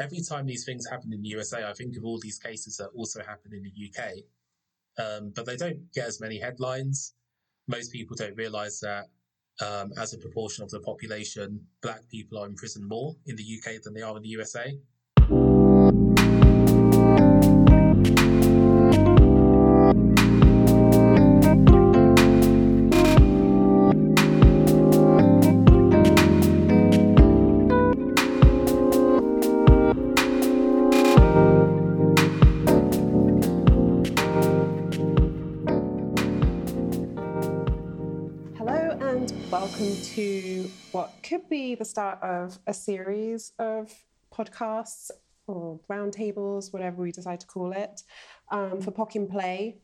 every time these things happen in the USA, I think of all these cases that also happen in the UK, um, but they don't get as many headlines. Most people don't realize that um, as a proportion of the population, black people are in prison more in the UK than they are in the USA. Could be the start of a series of podcasts or roundtables, whatever we decide to call it, um, for POC in Play.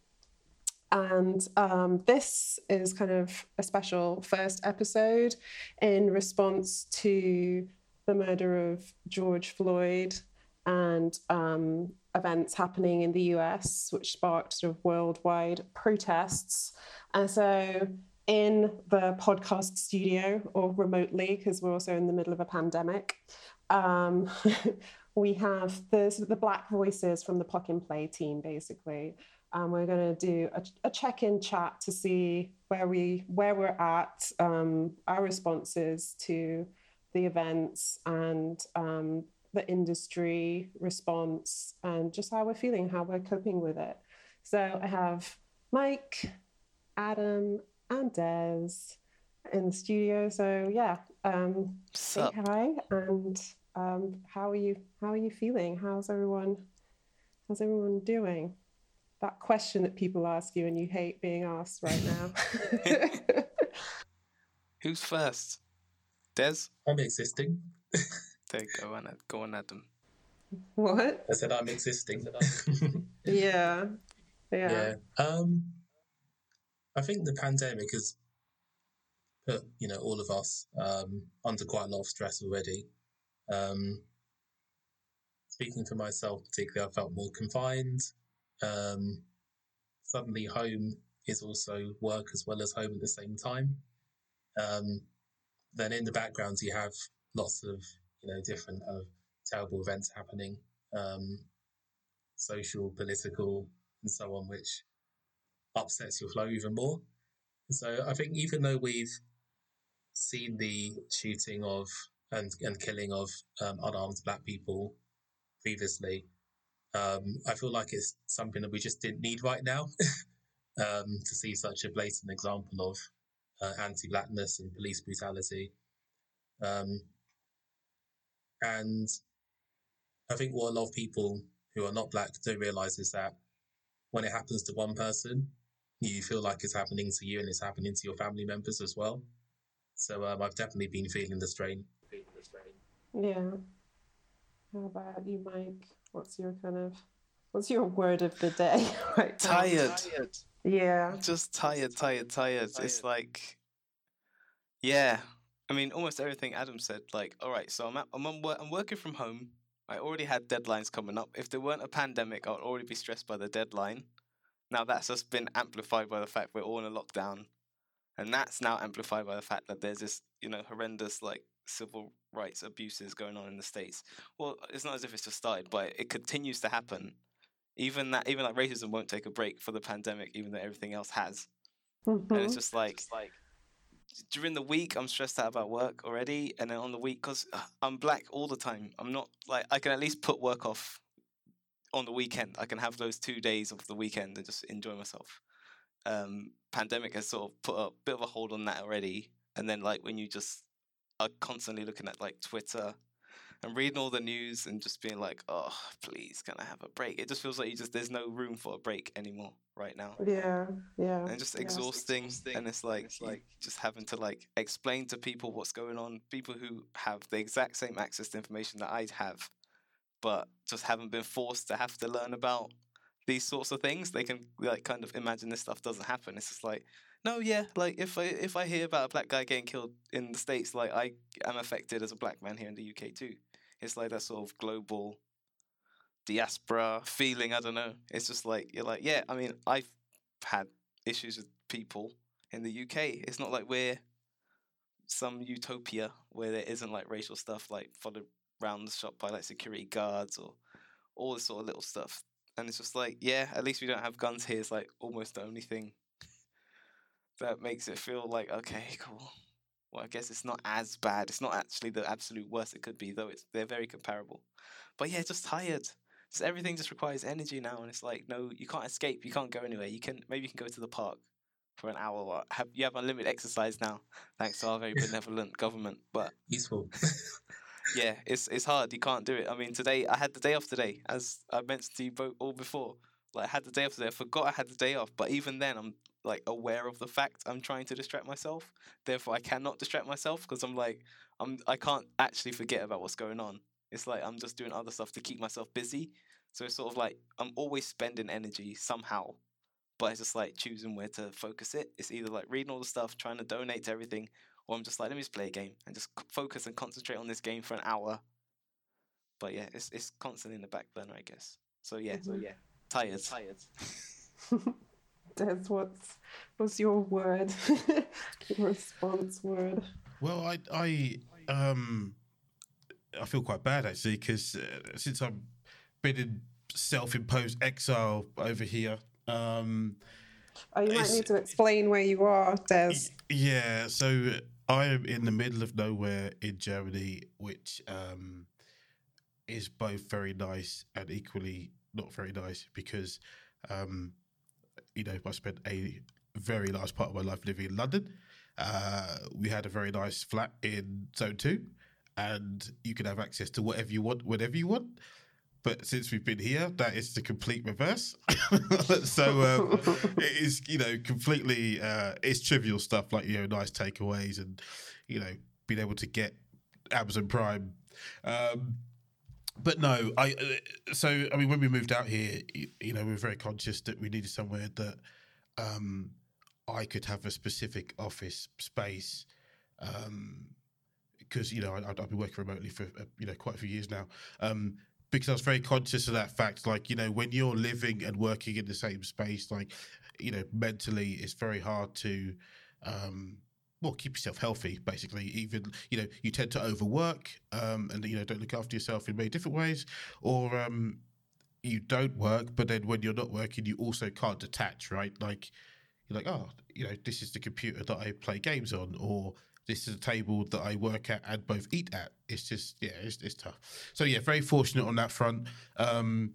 And um, this is kind of a special first episode in response to the murder of George Floyd and um, events happening in the US, which sparked sort of worldwide protests. And so in the podcast studio or remotely because we're also in the middle of a pandemic. Um, we have the, sort of the black voices from the POC in Play team, basically. Um, we're going to do a, a, check-in chat to see where we where we're at, um, our responses to the events and um, the industry response, and just how we're feeling, how we're coping with it. So I have Mike, Adam, and Des in the studio. So yeah, um, say hi and um, how are you? How are you feeling? How's everyone? How's everyone doing? That question that people ask you and you hate being asked right now. Who's first? Des? I'm existing. there go, on, go on, Adam. What? I said I'm existing. yeah. Yeah. Yeah. Um, I think the pandemic has put you know all of us um, under quite a lot of stress already. Um, speaking for myself, particularly, I felt more confined. Um, suddenly, home is also work as well as home at the same time. Um, then in the background, you have lots of you know different uh, terrible events happening, um, social, political, and so on, which upsets your flow even more. So I think even though we've seen the shooting of and, and killing of um, unarmed black people previously, um, I feel like it's something that we just didn't need right now um, to see such a blatant example of uh, anti-blackness and police brutality. Um, and I think what a lot of people who are not black don't realize is that when it happens to one person, you feel like it's happening to you and it's happening to your family members as well. So um, I've definitely been feeling the strain. Yeah. How about you, Mike? What's your kind of what's your word of the day right tired. tired. Yeah. Just tired, tired, tired. It's like yeah. I mean, almost everything Adam said. Like, all right, so I'm at, I'm on, I'm working from home. I already had deadlines coming up. If there weren't a pandemic, I would already be stressed by the deadline. Now that's just been amplified by the fact we're all in a lockdown, and that's now amplified by the fact that there's this, you know, horrendous like civil rights abuses going on in the states. Well, it's not as if it's just started, but it continues to happen. Even that, even like racism won't take a break for the pandemic, even though everything else has. Mm-hmm. And it's just like, like during the week, I'm stressed out about work already, and then on the week, because I'm black all the time, I'm not like I can at least put work off on the weekend. I can have those two days of the weekend and just enjoy myself. Um, pandemic has sort of put a bit of a hold on that already. And then like when you just are constantly looking at like Twitter and reading all the news and just being like, oh, please, can I have a break? It just feels like you just there's no room for a break anymore right now. Yeah, yeah. And just exhausting, exhausting. and it's like it's like just having to like explain to people what's going on. People who have the exact same access to information that I have, but just haven't been forced to have to learn about these sorts of things. They can like kind of imagine this stuff doesn't happen. It's just like, no, yeah, like if I if I hear about a black guy getting killed in the states, like I am affected as a black man here in the UK too. It's like that sort of global diaspora feeling. I don't know. It's just like you're like, yeah. I mean, I've had issues with people in the UK. It's not like we're some utopia where there isn't like racial stuff like followed the shop by like security guards or all this sort of little stuff. And it's just like, yeah, at least we don't have guns here. It's like almost the only thing that makes it feel like okay, cool. Well, I guess it's not as bad. It's not actually the absolute worst it could be, though. It's they're very comparable. But yeah, just tired. Just everything just requires energy now, and it's like no, you can't escape. You can't go anywhere. You can maybe you can go to the park for an hour. Or have you have unlimited exercise now, thanks to our very benevolent government. But Useful. yeah, it's it's hard. You can't do it. I mean, today I had the day off today, as I mentioned to you all before. Like I had the day off today. I forgot I had the day off, but even then, I'm like aware of the fact I'm trying to distract myself. Therefore, I cannot distract myself because I'm like I'm I can't actually forget about what's going on. It's like I'm just doing other stuff to keep myself busy. So it's sort of like I'm always spending energy somehow, but it's just like choosing where to focus it. It's either like reading all the stuff, trying to donate to everything, or I'm just like let me just play a game and just focus and concentrate on this game for an hour. But yeah, it's it's constantly in the back burner, I guess. So yeah, so Mhm. yeah, tired, tired. Des, what's what's your word? your response word. Well, I I um I feel quite bad actually because uh, since I've been in self-imposed exile over here, um, Oh, you might need to explain where you are, Des. yeah. So I am in the middle of nowhere in Germany, which um is both very nice and equally not very nice because um you know I spent a very large part of my life living in London. Uh, we had a very nice flat in Zone Two, and you can have access to whatever you want, whenever you want. But since we've been here, that is the complete reverse. so um, it is, you know, completely. Uh, it's trivial stuff like you know, nice takeaways and you know, being able to get Amazon Prime. Um, but no, I. Uh, so I mean, when we moved out here, you, you know, we were very conscious that we needed somewhere that um, I could have a specific office space. Um, because you know I, I've been working remotely for uh, you know quite a few years now. Um, because I was very conscious of that fact. Like you know, when you're living and working in the same space, like you know, mentally, it's very hard to. Um, well, keep yourself healthy, basically. Even you know, you tend to overwork, um, and you know, don't look after yourself in many different ways, or um, you don't work, but then when you're not working, you also can't detach, right? Like you're like, oh, you know, this is the computer that I play games on, or this is a table that I work at and both eat at. It's just, yeah, it's, it's tough. So yeah, very fortunate on that front. Um,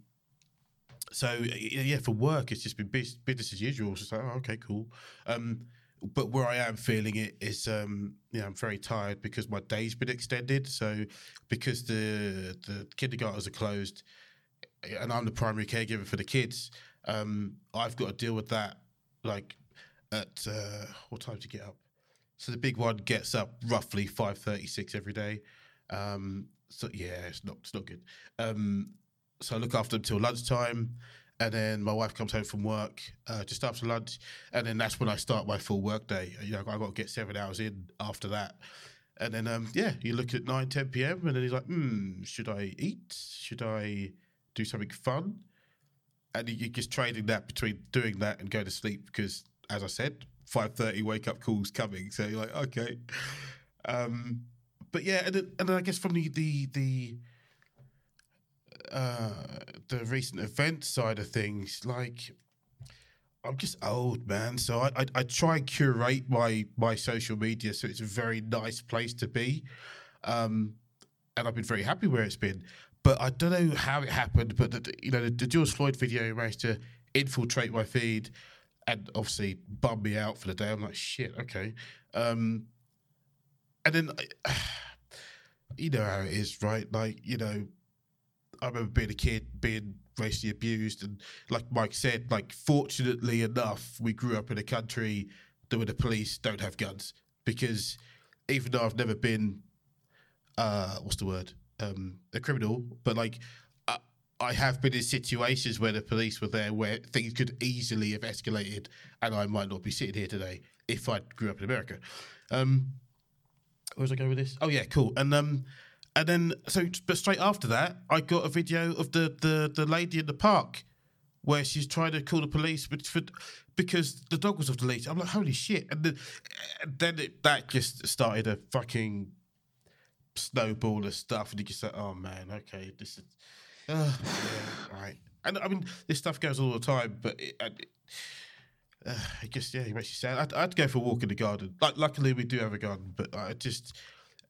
so yeah, for work, it's just been business as usual. It's just like, oh, okay, cool. Um, but where I am feeling it is, um, yeah, I'm very tired because my day's been extended. So because the the kindergartens are closed, and I'm the primary caregiver for the kids, um, I've got to deal with that. Like at uh, what time to get up? So the big one gets up roughly five thirty six every day. Um, so yeah, it's not it's not good. Um, so I look after them till lunchtime, and then my wife comes home from work uh, just after lunch, and then that's when I start my full work day. You know, I got to get seven hours in after that. And then, um, yeah, you look at 9, 10 p.m. and then he's like, hmm, should I eat? Should I do something fun? And you- you're just trading that between doing that and going to sleep because, as I said, 5.30 wake up calls coming. So you're like, okay. Um, but yeah, and and I guess from the, the, the, uh, the recent event side of things, like I'm just old, man. So I, I I try and curate my my social media so it's a very nice place to be, um, and I've been very happy where it's been. But I don't know how it happened. But the, you know, the, the George Floyd video managed to infiltrate my feed, and obviously bummed me out for the day. I'm like, shit, okay. Um, and then, I, you know how it is, right? Like, you know, I remember being a kid, being racially abused, and like Mike said, like fortunately enough, we grew up in a country that where the police don't have guns because even though I've never been, uh, what's the word, um, a criminal, but like I, have been in situations where the police were there where things could easily have escalated, and I might not be sitting here today if I grew up in America. Um, where was I going with this? Oh yeah, cool. And um, and then so but straight after that, I got a video of the the the lady in the park where she's trying to call the police, for, because the dog was off the leash. I'm like, holy shit! And then, and then it, that just started a fucking snowball of stuff, and you just say, "Oh man, okay, this is, uh, yeah, right." And I mean, this stuff goes all the time, but it, it, uh, it just yeah, it makes you sad. I'd, I'd go for a walk in the garden. Like, luckily, we do have a garden, but I just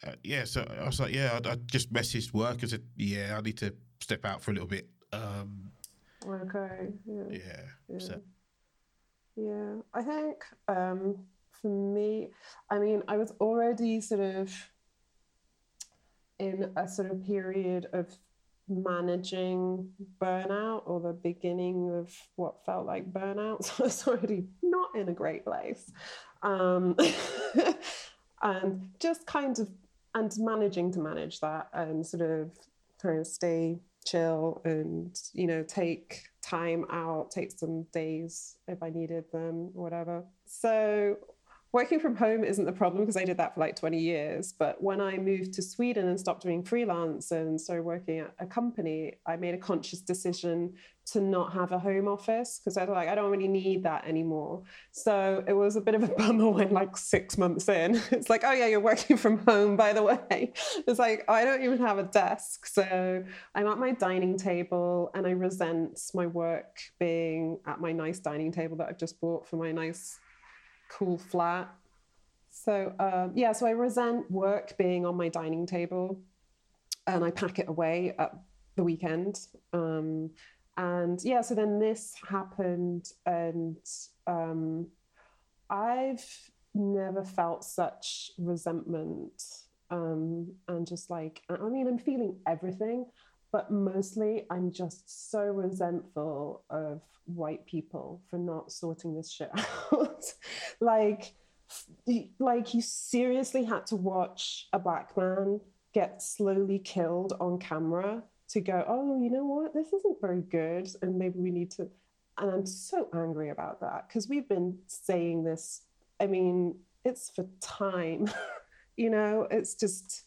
uh, yeah. So I was like, yeah, I, I just messaged work and said, yeah, I need to step out for a little bit. Um, Okay. Yeah. yeah, Yeah. so Yeah, I think um, for me, I mean, I was already sort of in a sort of period of managing burnout or the beginning of what felt like burnout. So already not in a great place. Um, and just kind of, and managing to manage that and sort of trying to stay chill and, you know, take time out, take some days if I needed them, whatever. So working from home isn't the problem because I did that for like 20 years. But when I moved to Sweden and stopped doing freelance and started working at a company, I made a conscious decision to not have a home office because I was like, I don't really need that anymore. So it was a bit of a bummer when like six months in, it's like, oh yeah, you're working from home, by the way. It's like, I don't even have a desk. So I'm at my dining table and I resent my work being at my nice dining table that I've just bought for my nice cool flat. So um, yeah, so I resent work being on my dining table, and I pack it away at the weekend. Um, and yeah, so then this happened, and um, I've never felt such resentment um, and just like I mean, I'm feeling everything, but mostly I'm just so resentful of white people for not sorting this shit out. like, like you seriously had to watch a black man get slowly killed on camera to go, oh, you know what, this isn't very good, and maybe we need to. And I'm so angry about that because we've been saying this. I mean, it's for time, you know. It's just,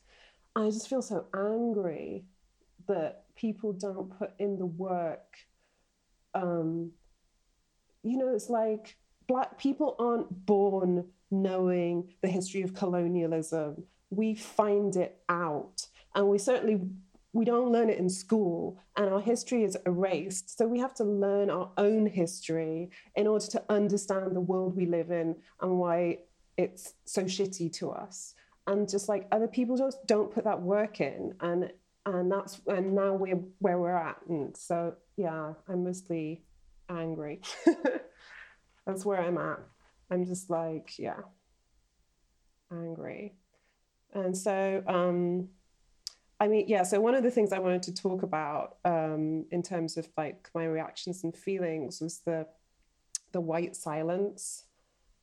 I just feel so angry that people don't put in the work. Um, you know, it's like black people aren't born knowing the history of colonialism. We find it out, and we certainly we don't learn it in school, and our history is erased. So we have to learn our own history in order to understand the world we live in and why it's so shitty to us. And just like other people just don't put that work in, and and that's and now we're where we're at. And so yeah i'm mostly angry. That's where i'm at. I'm just like yeah angry. And so um i mean yeah so one of the things i wanted to talk about um in terms of like my reactions and feelings was the the white silence.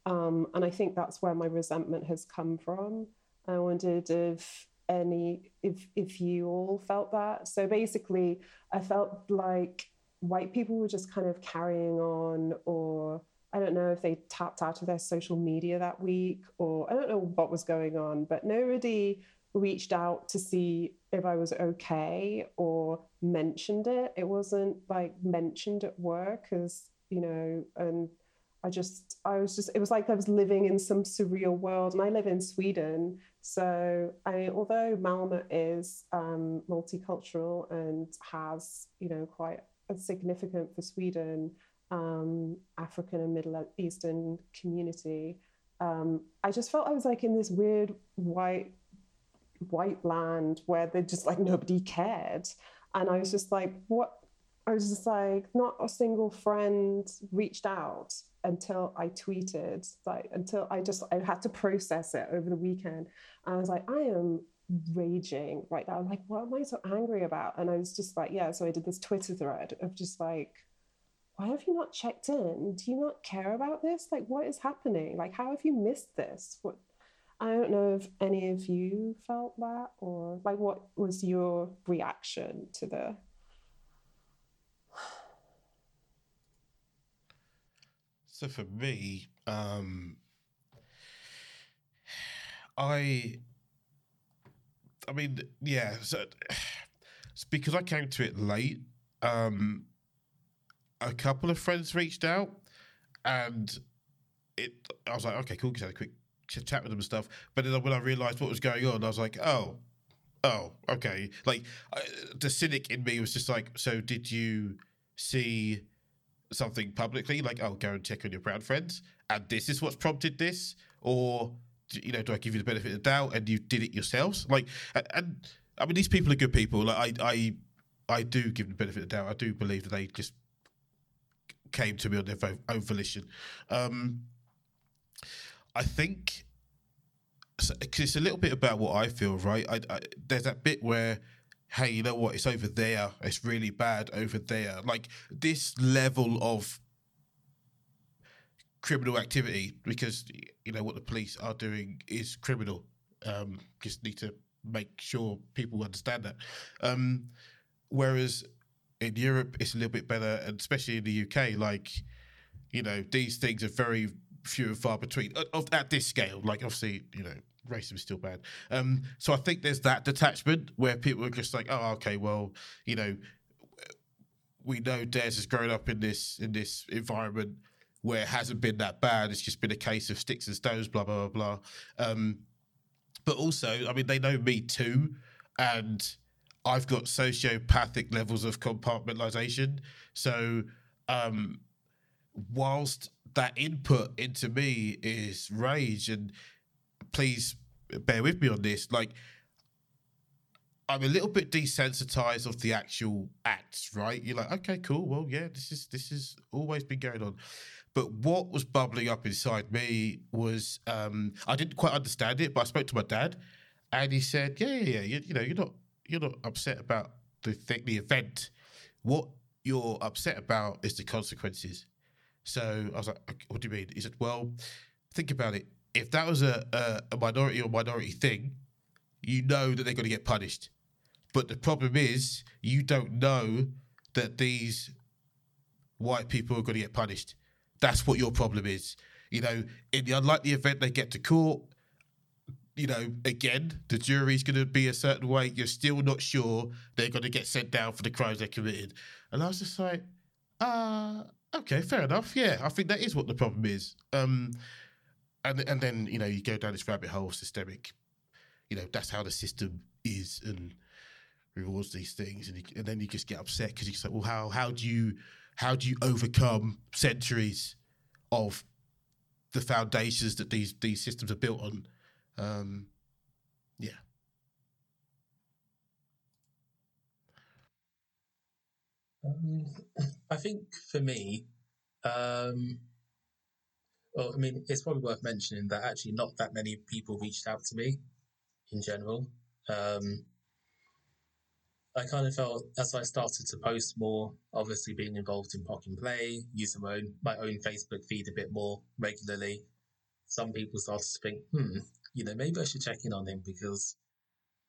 Um and i think that's where my resentment has come from. I wondered if any if if you all felt that so basically i felt like white people were just kind of carrying on or i don't know if they tapped out of their social media that week or i don't know what was going on but nobody reached out to see if i was okay or mentioned it it wasn't like mentioned at work as you know and I just, I was just, it was like I was living in some surreal world. And I live in Sweden. So, I, although Malmö is um, multicultural and has, you know, quite a significant for Sweden um, African and Middle Eastern community, um, I just felt I was like in this weird white, white land where they just like nobody cared. And I was just like, what? I was just like, not a single friend reached out until I tweeted, like until I just I had to process it over the weekend. And I was like, I am raging right now. Like, what am I so angry about? And I was just like, yeah. So I did this Twitter thread of just like, why have you not checked in? Do you not care about this? Like, what is happening? Like, how have you missed this? What I don't know if any of you felt that or like what was your reaction to the So for me, um, I, I mean, yeah. So because I came to it late. Um, a couple of friends reached out, and it. I was like, okay, cool. Just had a quick chat with them and stuff. But then when I realised what was going on, I was like, oh, oh, okay. Like uh, the cynic in me was just like, so did you see something publicly? Like, oh, go and check on your brown friends, and this is what's prompted this, or you know, do I give you the benefit of the doubt and you did it yourselves? Like, and, and I mean, these people are good people. Like, I, I, I do give them the benefit of the doubt. I do believe that they just came to me on their own volition. Um, I think because it's a little bit about what I feel, right? I, I, there's that bit where, hey, you know what? It's over there. It's really bad over there. Like this level of criminal activity, because you know what the police are doing is criminal. Um, just need to make sure people understand that. Um, whereas in Europe, it's a little bit better, and especially in the UK, like you know, these things are very few and far between of at this scale. Like obviously, you know, racism is still bad. Um, so I think there's that detachment where people are just like, oh, okay, well, you know, we know Des has grown up in this in this environment where it hasn't been that bad. It's just been a case of sticks and stones, blah blah blah blah. Um, but also, I mean, they know me too, and I've got sociopathic levels of compartmentalization. So, um, whilst that input into me is rage and please bear with me on this. Like i'm a little bit desensitized of the actual acts right? You're like okay cool. Well yeah this is this has always been going on. But what was bubbling up inside me was um i didn't quite understand it but i spoke to my dad and he said yeah yeah yeah you, you know you're not you're not upset about the thing the event. What you're upset about is the consequences. So I was like, what do you mean? He said, well, think about it. If that was a, a, a minority or minority thing, you know that they're going to get punished. But the problem is, you don't know that these white people are going to get punished. That's what your problem is. You know, in the unlikely event they get to court, you know, again, the jury's going to be a certain way. You're still not sure they're going to get sent down for the crimes they committed. And I was just like, uh, Okay, fair enough. Yeah, I think that is what the problem is. Um, and and then you know you go down this rabbit hole, systemic. You know that's how the system is and rewards these things, and, you, and then you just get upset because you say, well, how how do you how do you overcome centuries of the foundations that these these systems are built on? Um, yeah. Um, I think for me, um, well, I mean, it's probably worth mentioning that actually not that many people reached out to me in general. Um, I kind of felt as I started to post more, obviously being involved in POC in Play, using my own my own Facebook feed a bit more regularly. Some people started to think, hmm, you know, maybe I should check in on him because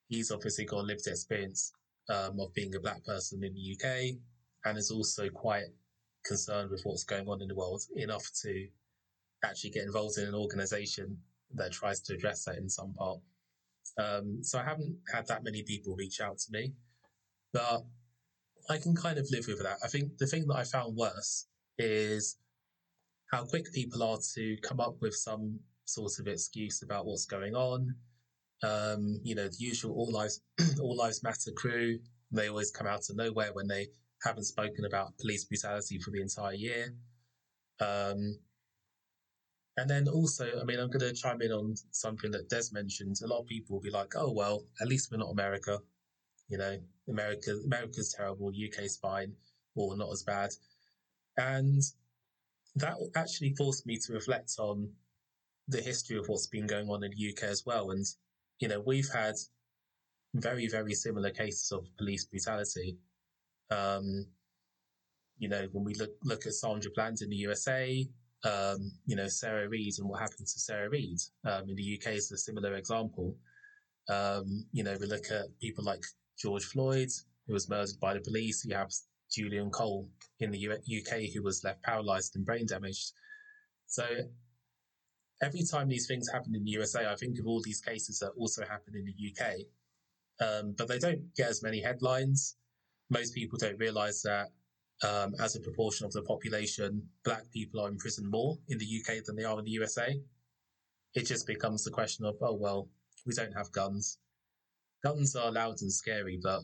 he's obviously got lived experience um, of being a black person in the UK and is also quite concerned with what's going on in the world enough to actually get involved in an organization that tries to address that in some part. Um, so I haven't had that many people reach out to me, but I can kind of live with that. I think the thing that I found worse is how quick people are to come up with some sort of excuse about what's going on. Um, you know, the usual all lives all lives matter crew. They always come out of nowhere when they haven't spoken about police brutality for the entire year. Um, and then also, I mean, I'm going to chime in on something that Des mentioned. A lot of people will be like, "Oh well, at least we're not America." You know, America, America's terrible. UK's fine, or not as bad. And that actually forced me to reflect on the history of what's been going on in the UK as well. And you know, we've had very, very similar cases of police brutality um, you know, when we look look at Sandra Bland in the USA, um, you know, Sarah Reed and what happened to Sarah Reed um, in the UK is a similar example. Um, you know, we look at people like George Floyd, who was murdered by the police. You have Julian Cole in the UK, who was left paralyzed and brain damaged. So every time these things happen in the USA, I think of all these cases that also happen in the UK, um, but they don't get as many headlines most people don't realize that um, as a proportion of the population, black people are in prison more in the UK than they are in the USA. It just becomes the question of, oh, well, we don't have guns. guns are loud and scary, but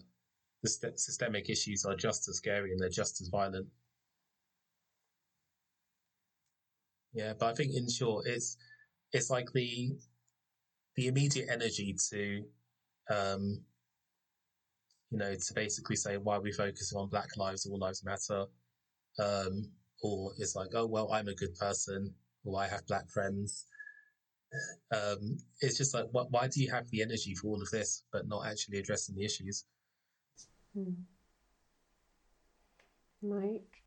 the st- systemic issues are just as scary and they're just as violent. Yeah, but I think in short, it's it's like the the immediate energy to, um, you know, to basically say why are we focusing on Black lives, all lives matter, um, or it's like, oh well, I'm a good person, or I have black friends. Um, it's just like, what, why do you have the energy for all of this, but not actually addressing the issues? Hmm. Mike.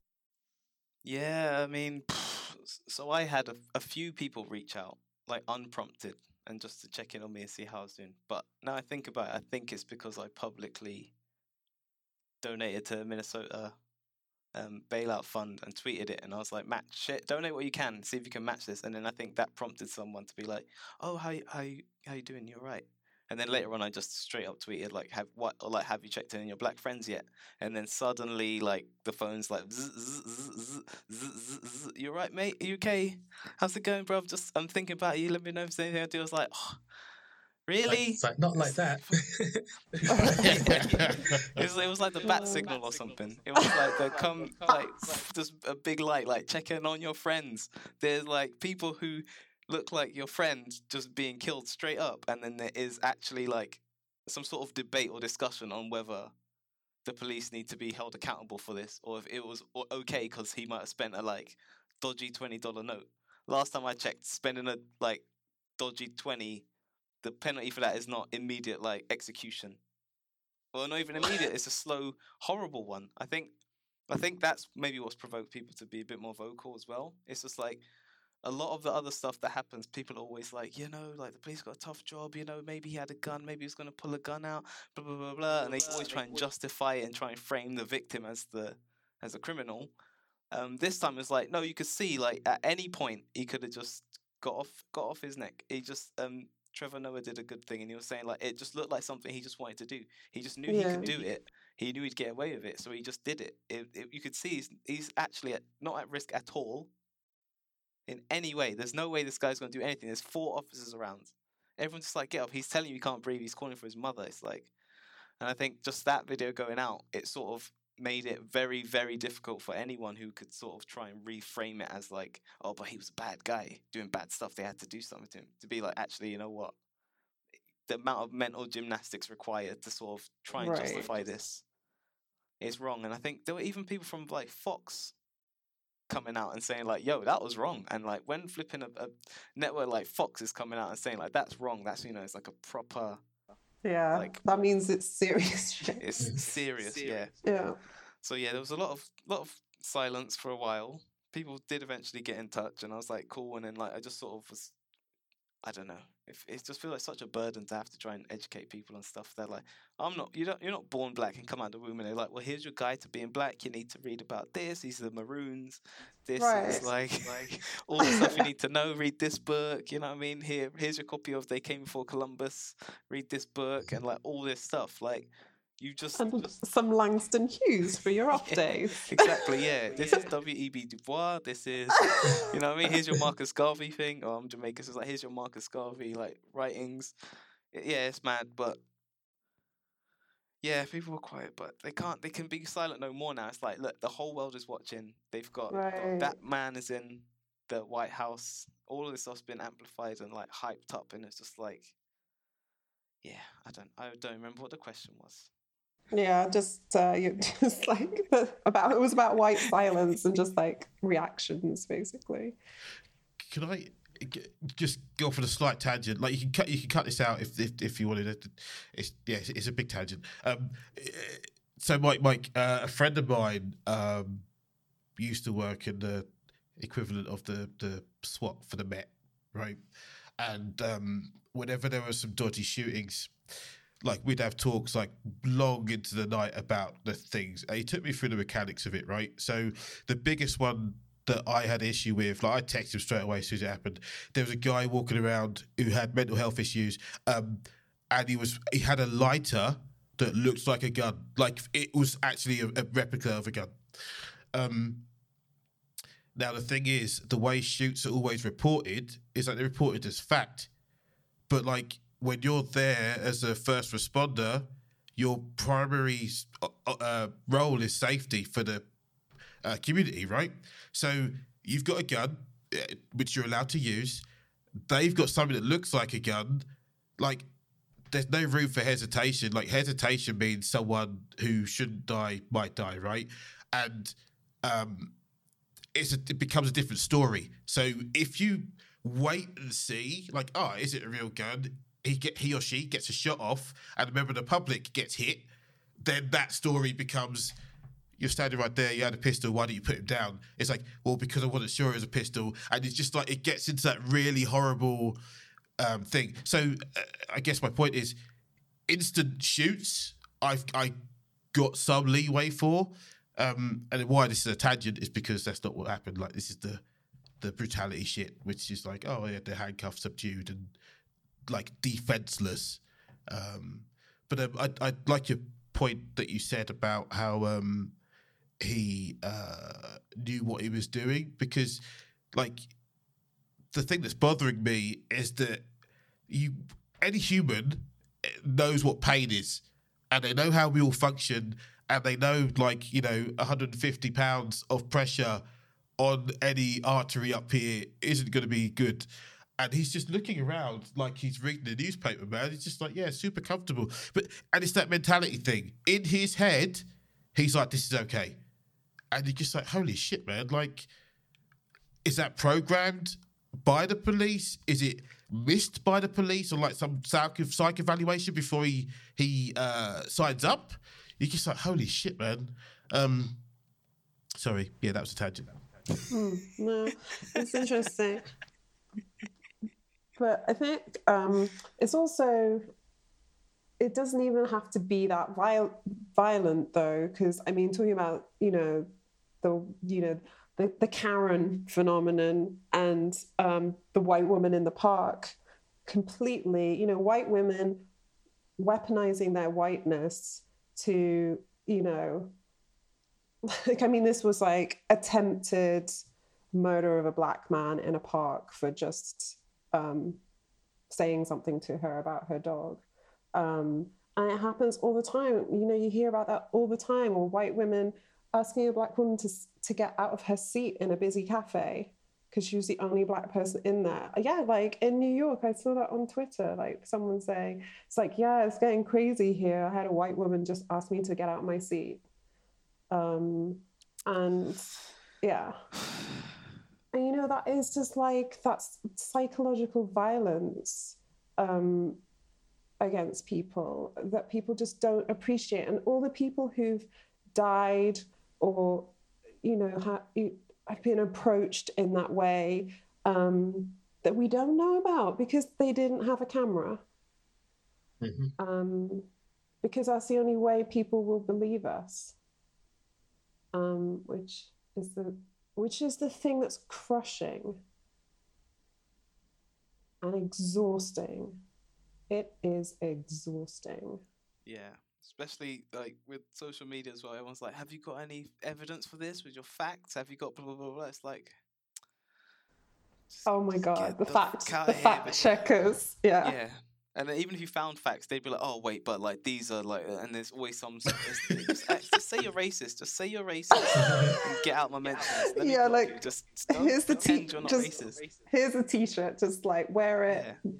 Yeah, I mean, so I had a, a few people reach out, like unprompted, and just to check in on me and see how I was doing. But now I think about it, I think it's because I publicly donated to Minnesota um, bailout fund and tweeted it, and I was like, "Match it, donate what you can, see if you can match this." And then I think that prompted someone to be like, "Oh, how how how you doing? You're right." And then later on, I just straight up tweeted like, "Have what? Or like, have you checked in on your black friends yet?" And then suddenly, like, the phone's like, zzz, zzz, zzz, zzz, zzz, zzz, "You right, mate? Are you okay? How's it going, bro? Just I'm thinking about you. Let me know if there's anything I do." I was like, oh, Like, "Really?" it's like not like that. it, was, it was like the bat signal or something. It was like the come like just a big light, like checking on your friends. There's like people who look like your friend just being killed straight up, and then there is actually like some sort of debate or discussion on whether the police need to be held accountable for this, or if it was okay because he might have spent a like dodgy twenty dollar note. Last time I checked, spending a like dodgy twenty, the penalty for that is not immediate like execution. Well, not even immediate. It's a slow, horrible one. I think. I think that's maybe what's provoked people to be a bit more vocal as well. It's just like a lot of the other stuff that happens, people are always like, you know, like the police got a tough job, you know, maybe he had a gun, maybe he was going to pull a gun out, blah blah blah blah, and they always try and justify it and try and frame the victim as the as a criminal. Um, this time it's like, no, you could see like at any point he could have just got off got off his neck. He just um Trevor Noah did a good thing, and he was saying like it just looked like something he just wanted to do. He just knew he could do it. He knew he'd get away with it, so he just did it. it, it you could see he's, he's actually at, not at risk at all in any way. There's no way this guy's going to do anything. There's four officers around. Everyone's just like, get up. He's telling you he can't breathe. He's calling for his mother. It's like, and I think just that video going out, it sort of made it very, very difficult for anyone who could sort of try and reframe it as like, oh, but he was a bad guy doing bad stuff. They had to do something to him. To be like, actually, you know what? The amount of mental gymnastics required to sort of try and Right. justify this is wrong. And I think there were even people from like Fox coming out and saying like, "Yo, that was wrong." And like when flipping a, a network like Fox is coming out and saying like, "That's wrong," that's you know, it's like a proper, Yeah. Like- that means it's serious shit. it's serious, yeah. Yeah. So yeah, there was a lot of lot of silence for a while. People did eventually get in touch, and I was like, "Cool." And then like I just sort of was, I don't know. It, it just feels like such a burden to have to try and educate people on stuff. They're like, "I'm not. You don't. You're not born black and come out of the womb." And they're like, "Well, here's your guide to being black. You need to read about this. These are the maroons. This Right. is like like all the stuff you need to know. Read this book. You know what I mean? Here, here's your copy of They Came Before Columbus. Read this book and like all this stuff. Like you just And some Langston Hughes for your off Yeah. days. Exactly, yeah. This is W.E.B. Du Bois. This is, you know what I mean? Here's your Marcus Garvey thing. Oh, I'm Jamaican, so it's like, here's your Marcus Garvey, like, writings. Yeah, it's mad, but yeah, people were quiet, but they can't, they can be silent no more now. It's like, look, the whole world is watching. They've got, Right. that man is in the White House. All of this stuff's been amplified and, like, hyped up, and it's just like, yeah, I don't, I don't remember what the question was. Yeah, just uh, you just like about it was about white silence and just like reactions basically. Can I just go for the slight tangent? Like you can cut, you can cut this out if if, if you wanted it. It's yeah, it's, it's a big tangent. Um, eh, so Mike, Mike, uh, a friend of mine um, used to work in the equivalent of the the SWAT for the Met, right? And um, whenever there were some dodgy shootings, like we'd have talks like long into the night about the things. And he took me through the mechanics of it, right? So the biggest one that I had issue with, like I texted him straight away as soon as it happened. There was a guy walking around who had mental health issues, um, and he was he had a lighter that looked like a gun, like it was actually a, a replica of a gun. Um, now the thing is, the way shoots are always reported is that they're reported as fact, but like when you're there as a first responder, your primary uh, role is safety for the uh, community, right? So you've got a gun, uh, which you're allowed to use. They've got something that looks like a gun. Like, there's no room for hesitation. Like, hesitation means someone who shouldn't die might die, right? And um, a, it becomes a different story. So if you wait and see, like, oh, is it a real gun? He get he or she gets a shot off, and a member of the public gets hit. Then that story becomes you're standing right there, you had a pistol, why don't you put him down? It's like, well, because I wasn't sure it was a pistol. And it's just like, it gets into that really horrible um, thing. So uh, I guess my point is instant shoots, I've I got some leeway for. Um, and why this is a tangent is because that's not what happened. Like, this is the the brutality shit, which is like, oh, yeah, the handcuffs subdued, and like defenseless. Um, but um, I, I like your point that you said about how um, he uh, knew what he was doing because, like, the thing that's bothering me is that you any human knows what pain is, and they know how we all function, and they know like you know 150 pounds of pressure on any artery up here isn't going to be good. And he's just looking around like he's reading the newspaper, man. He's just like, yeah, super comfortable. But and it's that mentality thing in his head. He's like, this is okay and you're just like, holy shit, man! Like, is that programmed by the police? Is it missed by the police, or like some psych, psych evaluation before he he uh, signs up? You're just like, holy shit, man! Um, sorry, yeah, that was a tangent. Mm, no, it's interesting. But I think um, it's also it doesn't even have to be that viol- violent though because i mean talking about you know the you know the, the Karen phenomenon and um, the white woman in the park completely you know white women weaponizing their whiteness to you know like I mean this was like attempted murder of a black man in a park for just um, saying something to her about her dog um, and it happens all the time you know you hear about that all the time or white women asking a black woman to, to get out of her seat in a busy cafe because she was the only black person in there. Yeah, like in New York, I saw that on Twitter. Like someone saying, it's like, yeah, it's getting crazy here. I had a white woman just ask me to get out of my seat. Um, and yeah. And you know, that is just like, that's psychological violence um, against people that people just don't appreciate. And all the people who've died or you know have been approached in that way um, that we don't know about because they didn't have a camera mm-hmm. um, because that's the only way people will believe us um, which is the which is the thing that's crushing and exhausting it is exhausting yeah especially like with social media as well. Everyone's like, "Have you got any evidence for this? With your facts? Have you got blah blah blah?" blah. It's like, oh my god, the, the facts, the fact checkers, yeah. Yeah, and then even if you found facts, they'd be like, "Oh wait, but like these are like," uh, and there's always some. just, just, say you're racist. Just say you're racist. and get out my mentions. Let yeah, like just here's the t- just, racist. Here's a t-shirt. Just like wear it. Yeah.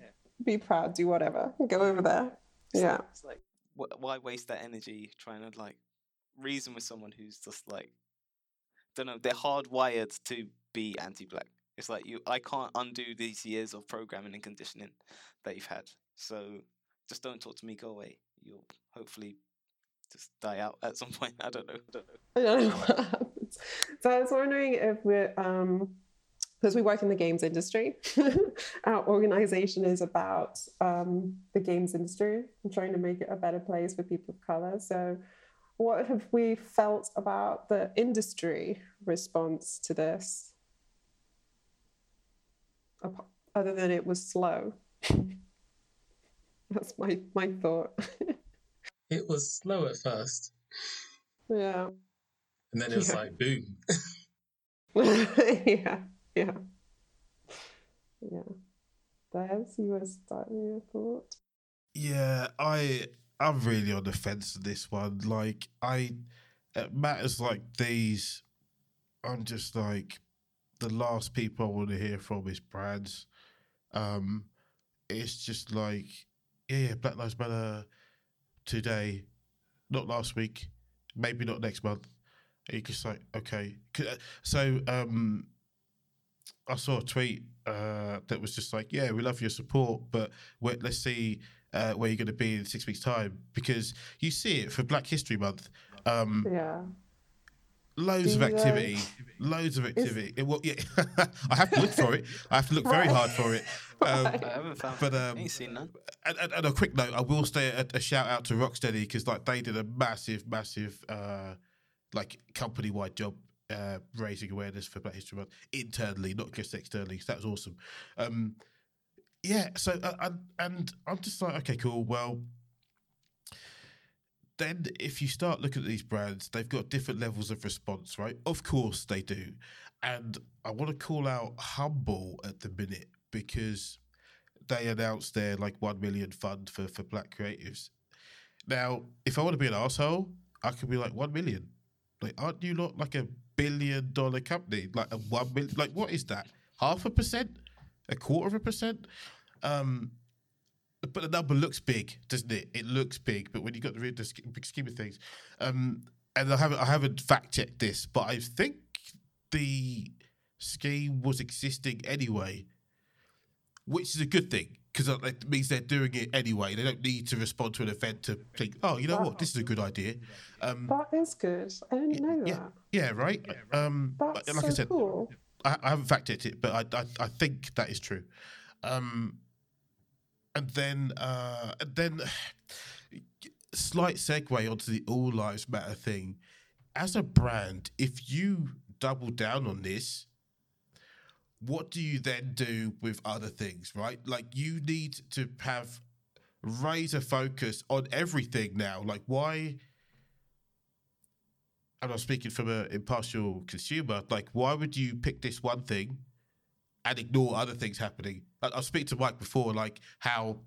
Be proud. Do whatever. Go over there. It's yeah. Like, it's like why waste that energy trying to like reason with someone who's just like don't know they're hardwired to be anti-black it's like you i can't undo these years of programming and conditioning that you've had so just don't talk to me go away you'll hopefully just die out at some point i don't know i don't know, I don't know what happens. so i was wondering if we're um because we work in the games industry. Our organization is about um, the games industry and trying to make it a better place for people of color. So, what have we felt about the industry response to this? Other than it was slow. That's my, my thought. it was slow at first. Yeah. And then it was yeah. like boom. yeah. Yeah. Yeah. Babs, you want to start with your thought? Yeah, I I'm really on the fence on this one. Like I at matters like these, I'm just like the last people I want to hear from is brands. Um, it's just like yeah, yeah, Black Lives Matter today, not last week, maybe not next month. And you're just like okay, uh, so um, I saw a tweet uh, that was just like, "Yeah, we love your support, but let's see uh, where you're going to be in six weeks' time." Because you see it for Black History Month, um, Yeah. loads of you, activity, loads of activity. It, well, yeah, I have to look for it. I have to look very hard for it. Um, I haven't found. But, um, ain't seen none. and, and, and a quick note, I will say a, a shout out to Rocksteady because like they did a massive, massive uh, like company wide job uh, raising awareness for Black History Month internally, not just externally. So that was awesome. Um, yeah. So uh, and, and I'm just like, okay, cool. Well, then if you start looking at these brands, they've got different levels of response, right? Of course they do. And I want to call out Humble at the minute because they announced their like one million fund for for black creatives. Now, if I want to be an asshole, I could be like one million. Like, aren't you not like a billion dollar company? Like a one million? Like, what is that? Half a percent? A quarter of a percent? Um, but the number looks big, doesn't it? It looks big, but when you got the, real- the big scheme of things, um, and I haven't I haven't fact checked this, but I think the scheme was existing anyway, which is a good thing because it means they're doing it anyway. They don't need to respond to an event to think, oh, you know what, this is a good idea. Um, That is good. I didn't know yeah, that. yeah, right. Um, That's like so I said, cool. I, I haven't fact checked it, but I, I I think that is true. Um, and then uh, and then slight segue onto the All Lives Matter thing. As a brand, if you double down on this, what do you then do with other things, right? Like you need to have razor focus on everything now. Like why? And I'm speaking from an impartial consumer. Like, why would you pick this one thing and ignore other things happening? I, I was speaking to Mike before, like how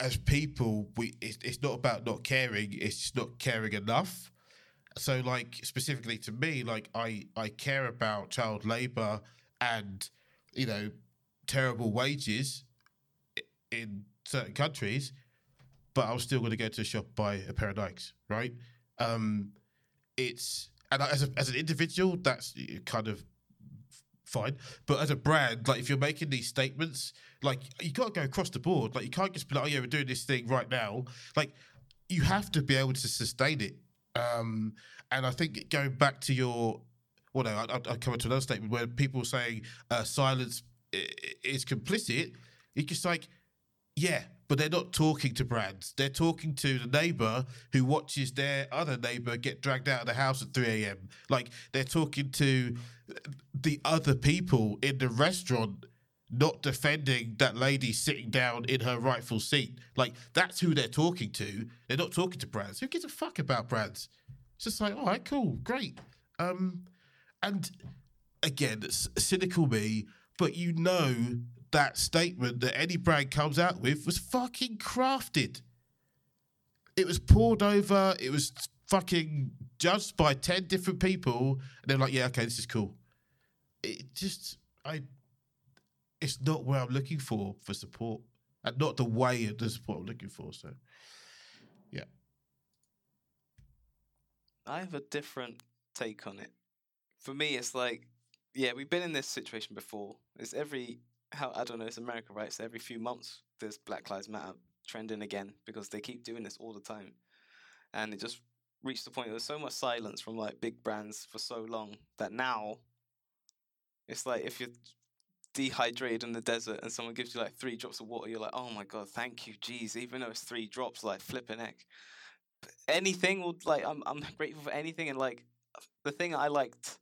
as people, we it's, it's not about not caring; it's just not caring enough. So, like specifically to me, like I I care about child labor and you know terrible wages in certain countries, but I was still going to go to a shop buy a pair of Nikes, right? Um, it's and as a, as an individual, that's kind of fine. But as a brand, like if you're making these statements, like you got to go across the board. Like you can't just be like, oh yeah, we're doing this thing right now. Like you have to be able to sustain it. Um, and I think going back to your, well, no, I, I come to another statement where people saying uh, silence is complicit. It's just like, yeah, but they're not talking to brands. They're talking to the neighbor who watches their other neighbor get dragged out of the house at 3 a.m. Like they're talking to the other people in the restaurant not defending that lady sitting down in her rightful seat. Like that's who they're talking to. They're not talking to brands. Who gives a fuck about brands? It's just like, all right, cool, great. Um, and again, it's cynical me, but you know that statement that any brand comes out with was fucking crafted. It was poured over. It was fucking judged by ten different people, and they're like, "Yeah, okay, this is cool." It just, I, it's not where I'm looking for for support, and not the way of the support I'm looking for. So, yeah, I have a different take on it. For me, it's like, yeah, we've been in this situation before. It's every how I don't know. It's America, right? So every few months, there's Black Lives Matter trending again because they keep doing this all the time, and it just reached the point. There's so much silence from like big brands for so long that now, it's like if you're dehydrated in the desert and someone gives you like three drops of water, you're like, oh my god, thank you, jeez. Even though it's three drops, like flipping heck anything would like I'm I'm grateful for anything and like the thing I liked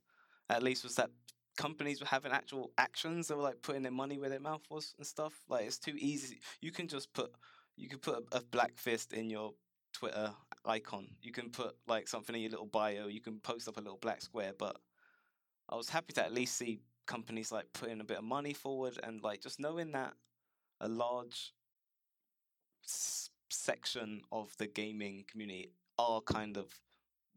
at least was that companies were having actual actions they were like putting their money where their mouth was and stuff like it's too easy you can just put you can put a, a black fist in your Twitter icon you can put like something in your little bio you can post up a little black square but I was happy to at least see companies like putting a bit of money forward and like just knowing that a large section of the gaming community are kind of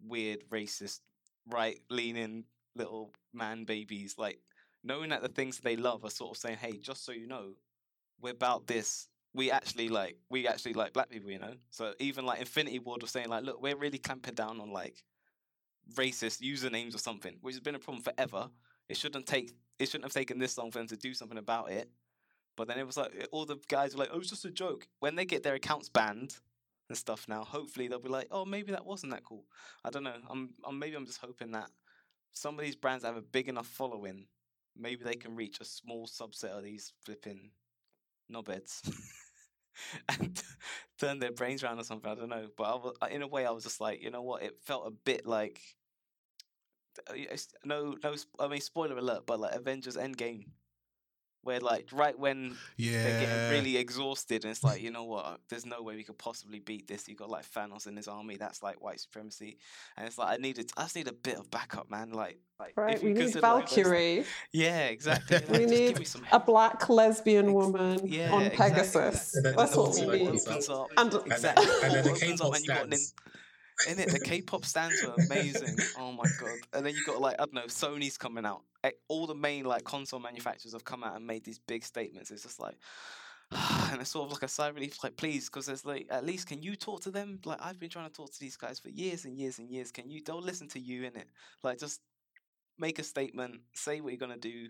weird, racist, right leaning little man babies. Like knowing that the things that they love are sort of saying, "Hey, just so you know, we're about this. We actually like we actually like black people, you know." So even like Infinity Ward was saying, like, "Look, we're really clamping down on like racist usernames or something," which has been a problem forever. It shouldn't take it shouldn't have taken this long for them to do something about it. But then it was like all the guys were like, "Oh, it's just a joke." When they get their accounts banned and stuff now, hopefully they'll be like, "Oh, maybe that wasn't that cool." I don't know. I'm, I'm maybe I'm just hoping that some of these brands have a big enough following, maybe they can reach a small subset of these flipping knobheads and turn their brains around or something. I don't know. But I was, in a way, I was just like, you know what? It felt a bit like. uh, No, no. I mean, spoiler alert, but like Avengers Endgame, where like right when Yeah. they're getting really exhausted, and it's like, you know what? There's no way we could possibly beat this. You got like Thanos and his army. That's like white supremacy, and it's like I needed. I just need a bit of backup, man. Like, like Right, you we need consider, like, those- Valkyrie, yeah, exactly. Like, We need give me some a black lesbian Ex- woman yeah, on exactly. Pegasus. And then That's what we Dog need. comes up. And And then, exactly. and then the K-pop up and you got nin- stans. in it, the K-pop stans were amazing. Oh my god! And then you got like I don't know, Sony's coming out. Eh, All the main like console manufacturers have come out and made these big statements. It's just like, and it's sort of like a sigh of relief. Like, please, because there's like at least can you talk to them? Like I've been trying to talk to these guys for years and years and years. Can you? They'll listen to you in it. Like just make a statement. Say what you're gonna do.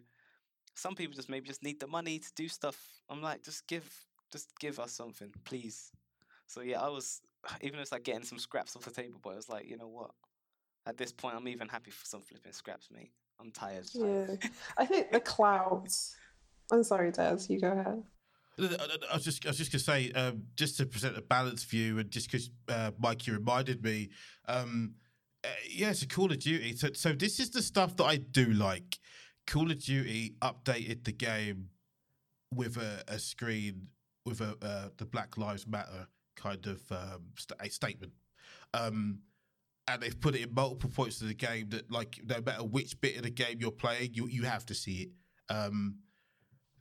Some people just maybe just need the money to do stuff. I'm like, just give, just give us something, please. So yeah, I was even it's like getting some scraps off the table, but I was like, you know what? At this point, I'm even happy for some flipping scraps, mate. I'm tired. Yeah. I think the clouds. I'm sorry, Des, you go ahead. I was just, I was just gonna say, um, just to present a balanced view, and just because uh, you reminded me, um, uh, yeah, it's a Call of Duty. So, so this is the stuff that I do like. Call of Duty updated the game with a, a screen with a uh, the Black Lives Matter kind of um, st- a statement. Um, and they've put it in multiple points of the game that, like, no matter which bit of the game you're playing, you you have to see it. Um,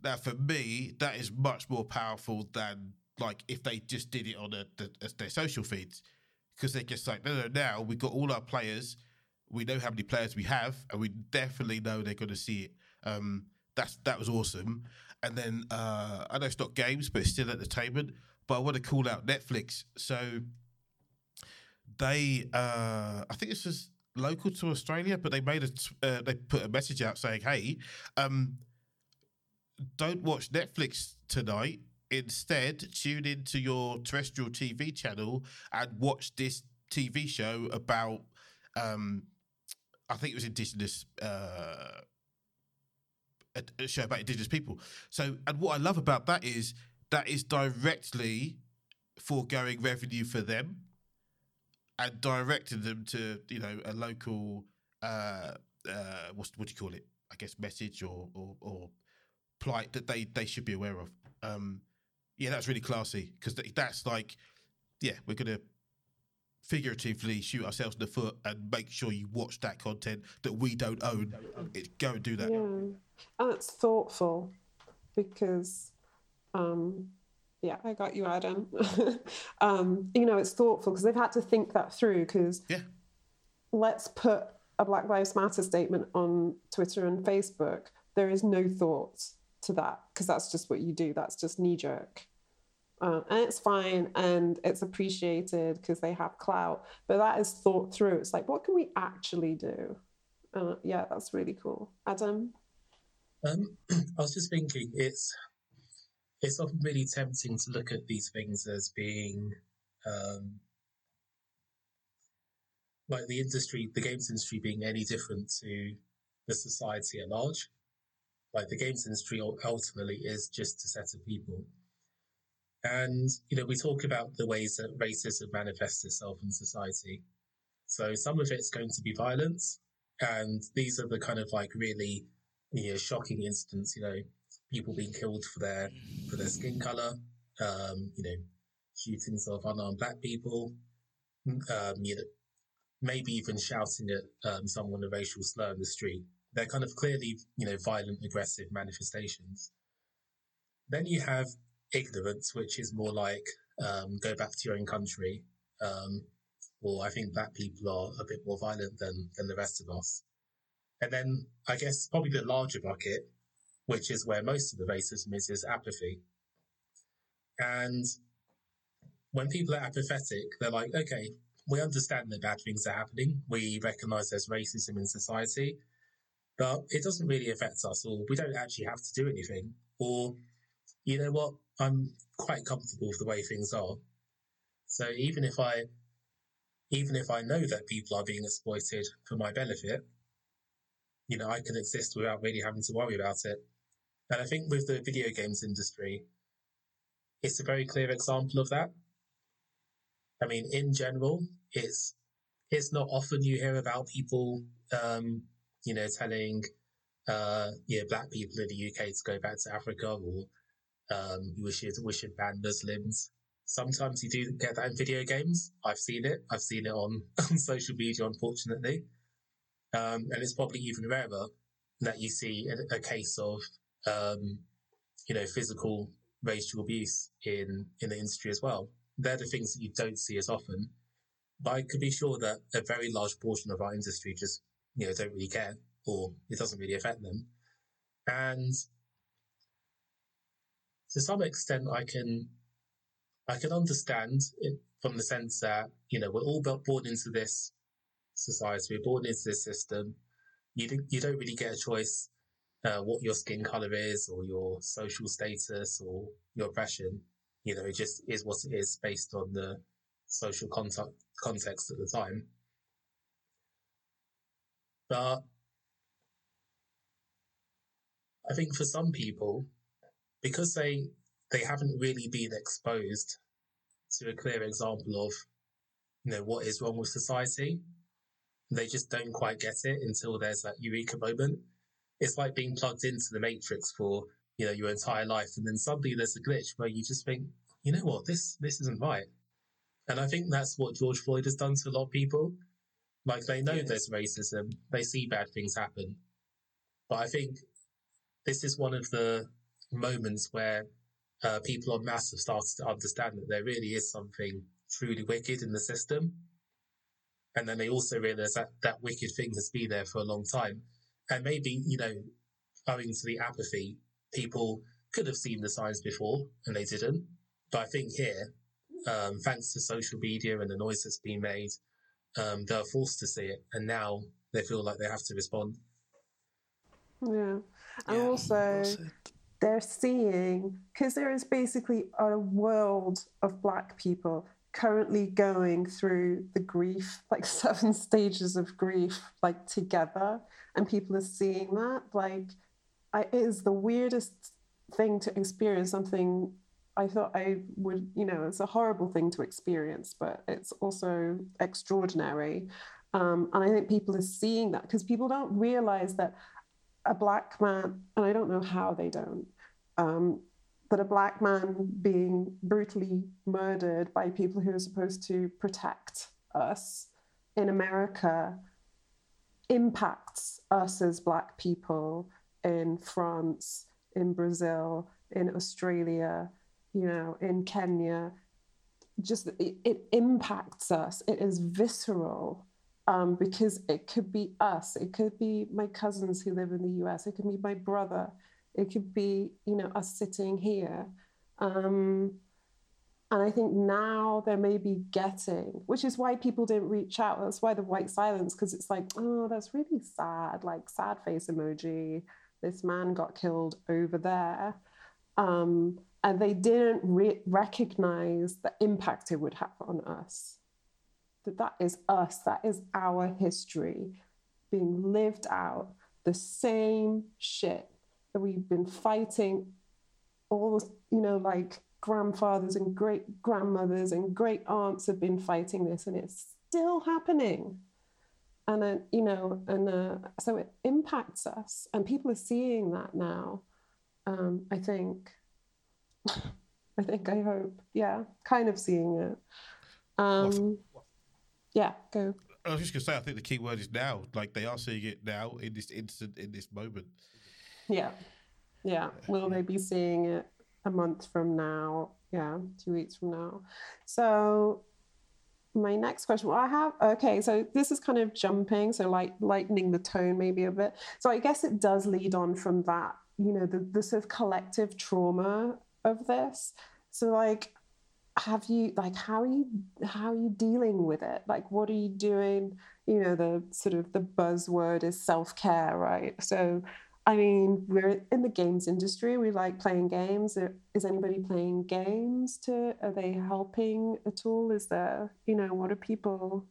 now, for me, that is much more powerful than like if they just did it on a, as their social feeds, because they're just like, no, no. Now we've got all our players, we know how many players we have, and we definitely know they're going to see it. Um, that's that was awesome. And then uh, I know it's not games, but it's still entertainment. But I want to call out Netflix. So they, uh, I think this was local to Australia, but they made a, t- uh, they put a message out saying, "Hey, um, don't watch Netflix tonight. Instead, tune into your terrestrial TV channel and watch this TV show about, um, I think it was Indigenous." Uh, a show about indigenous people. So, and what I love about that is that is directly foregoing revenue for them and directed them to you know a local uh uh what's what do you call it? I guess message or or, or plight that they they should be aware of. Um yeah that's really classy because that's like yeah we're gonna figuratively shoot ourselves in the foot and make sure you watch that content that we don't own. It, go and do that. Yeah. And it's thoughtful because, um, yeah, I got you, Adam. um, you know, it's thoughtful because they've had to think that through because yeah let's put a Black Lives Matter statement on Twitter and Facebook. There is no thought to that because that's just what you do. That's just knee jerk. Uh, and it's fine and it's appreciated because they have clout, but that is thought through. It's like, what can we actually do? Uh, yeah, that's really cool. Adam? Um, I was just thinking, it's it's often really tempting to look at these things as being um, like the industry, the games industry, being any different to the society at large. Like the games industry ultimately is just a set of people. And, you know, we talk about the ways that racism manifests itself in society. So some of it's going to be violence. And these are the kind of like really, you know, shocking incidents, you know, people being killed for their, for their skin color, um, you know, shootings of unarmed black people, um, you know, maybe even shouting at um, someone a racial slur in the street. They're kind of clearly, you know, violent, aggressive manifestations. Then you have ignorance, which is more like um, go back to your own country. Um, or I think black people are a bit more violent than than the rest of us. And then I guess probably the larger bucket, which is where most of the racism is, is apathy. And when people are apathetic, they're like, okay, we understand that bad things are happening. We recognize there's racism in society, but it doesn't really affect us, or we don't actually have to do anything. Or, you know what, I'm quite comfortable with the way things are. So even if I, even if I know that people are being exploited for my benefit, you know, I can exist without really having to worry about it. And I think with the video games industry, it's a very clear example of that. I mean, in general, it's it's not often you hear about people, um, you know, telling, uh, you know, black people in the UK to go back to Africa or um, you wish it ban Muslims. Sometimes you do get that in video games. I've seen it. I've seen it on, on social media, unfortunately. Um, and it's probably even rarer that you see a, a case of, um, you know, physical racial abuse in, in the industry as well. They're the things that you don't see as often. But I could be sure that a very large portion of our industry just, you know, don't really care or it doesn't really affect them. And to some extent, I can, I can understand it from the sense that, you know, we're all born into this society, we're born into this system. You, you don't really get a choice uh, what your skin color is or your social status or your oppression. You know, it just is what it is based on the social context, context at the time. But I think for some people, because they they haven't really been exposed to a clear example of you know what is wrong with society, they just don't quite get it until there's that eureka moment it's like being plugged into the matrix for you know your entire life and then suddenly there's a glitch where you just think you know what? This this isn't right. And i think that's what george floyd has done to a lot of people. Like they know there's racism. They see bad things happen. But i think this is one of the moments where uh, people on mass have started to understand that there really is something truly wicked in the system. And then they also realize that that wicked thing has been there for a long time and maybe, you know, owing to the apathy, people could have seen the signs before and they didn't. But I think here, um, thanks to social media and the noise that's been made, um, they're forced to see it. And now they feel like they have to respond. Yeah. And yeah, also, they're seeing, because there is basically a world of Black people currently going through the grief, like seven stages of grief, like together and people are seeing that. Like, I, it is the weirdest thing to experience something I thought I would, you know, it's a horrible thing to experience, but it's also extraordinary. Um, and I think people are seeing that because people don't realize that a black man, and I don't know how they don't, um, that a black man being brutally murdered by people who are supposed to protect us in America impacts us as Black people in France, in Brazil, in Australia, you know, in Kenya. Just it, it impacts us. It is visceral um, because it could be us. It could be my cousins who live in the US. It could be my brother. It could be, you know, us sitting here. Um, and I think now they're maybe getting, which is why people didn't reach out. That's why the white silence, because it's like, oh, that's really sad, like sad face emoji. This man got killed over there. Um, and they didn't re- recognize the impact it would have on us. That that is us, that is our history being lived out, the same shit we've been fighting all, you know, like grandfathers and great grandmothers and great aunts have been fighting this and it's still happening. And uh, you know and uh, so it impacts us and people are seeing that now. Um, i think i think i hope. Yeah kind of seeing it. Um, yeah go. I was just going to say i think the key word is now. Like they are seeing it now in this instant in this moment yeah. Yeah. Will they be seeing it a month from now. Yeah, two weeks from now. So my next question well i have okay so this is kind of jumping so like lightening the tone maybe a bit. So i guess it does lead on from that you know the, the sort of collective trauma of this. So like have you like how are you how are you dealing with it? Like what are you doing? You know the sort of the buzzword is self-care right? So I mean, we're in the games industry. We like playing games. Is anybody playing games? To are they helping at all? Is there, you know, what are people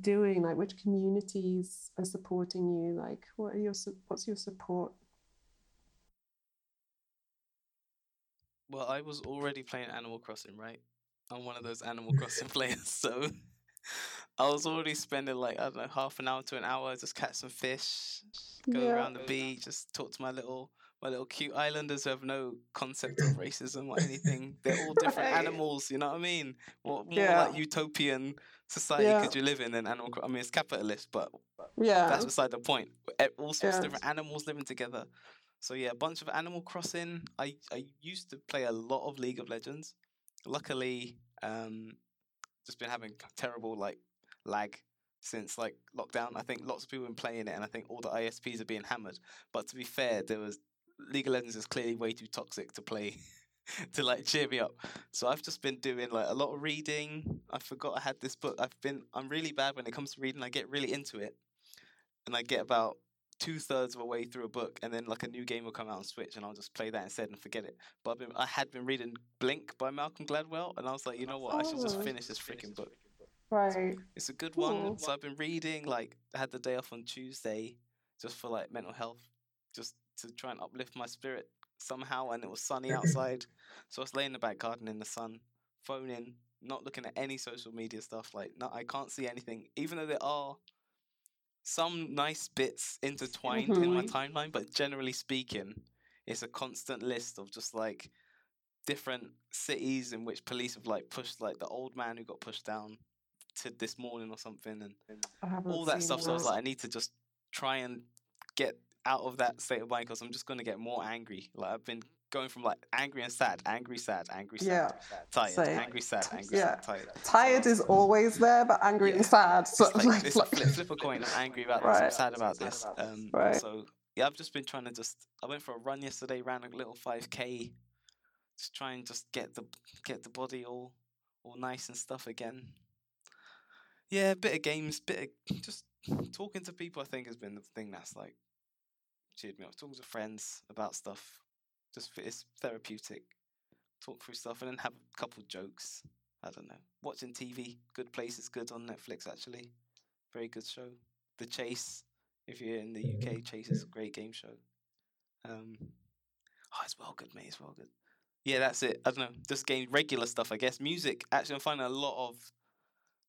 doing? Like, which communities are supporting you? Like, what are your what's your support? Well, I was already playing Animal Crossing, right? I'm one of those Animal Crossing players, so I was already spending like I don't know half an hour to an hour just catch some fish, go yeah. around the beach, just talk to my little my little cute islanders who have no concept of racism or anything. They're all different right. animals. You know what I mean? What more yeah. like utopian society yeah. could you live in than animal? I mean, it's capitalist, but yeah, that's beside the point. All sorts of different animals living together. So yeah, a bunch of Animal Crossing. I I used to play a lot of League of Legends. Luckily, um, just been having terrible like lag since like lockdown. I think lots of people have been playing it, and I think all the ISPs are being hammered. But to be fair, there was League of Legends is clearly way too toxic to play to like cheer me up. So I've just been doing like a lot of reading. I forgot I had this book. I've been I'm really bad when it comes to reading. I get really into it, and I get about two thirds of a way through a book, and then like a new game will come out on Switch, and I'll just play that instead and forget it. But been, i had been reading Blink by Malcolm Gladwell, and I was like, you know what, I should just oh. finish this freaking book. Right. It's a good one. So I've been reading. Like, I had the day off on Tuesday, just for like mental health, just to try and uplift my spirit somehow. And it was sunny outside, so I was laying in the back garden in the sun, phoning, not looking at any social media stuff. Like, no, I can't see anything, even though there are some nice bits intertwined mm-hmm. in my mm-hmm. timeline, but generally speaking, it's a constant list of just like different cities in which police have like pushed like the old man who got pushed down to this morning or something and all that stuff. That. So I was like, I need to just try and get out of that state of mind because I'm just going to get more angry. Like I've been going from like angry and sad, angry, sad, angry, sad, yeah. tired, Same. angry, sad, angry, yeah. sad, tired. Tired is always there, but angry yeah. and sad. So it's like, like, it's like... flip, flip a coin. I'm angry about right. this. I'm sad about this. Um, right. So yeah, I've just been trying to just. I went for a run yesterday, ran a little 5k, just try and just get the get the body all all nice and stuff again. Yeah, bit of games, bit of just talking to people. I think has been the thing that's like cheered me up. Talking to friends about stuff just it's therapeutic. Talk through stuff and then have a couple jokes. I don't know. Watching TV, Good Place is good on Netflix actually. Very good show. The Chase, if you're in the UK, Chase is a great game show. Um, oh, it's well good, mate. It's well good. Yeah, that's it. I don't know. Just game regular stuff, I guess. Music. Actually, I'm finding a lot of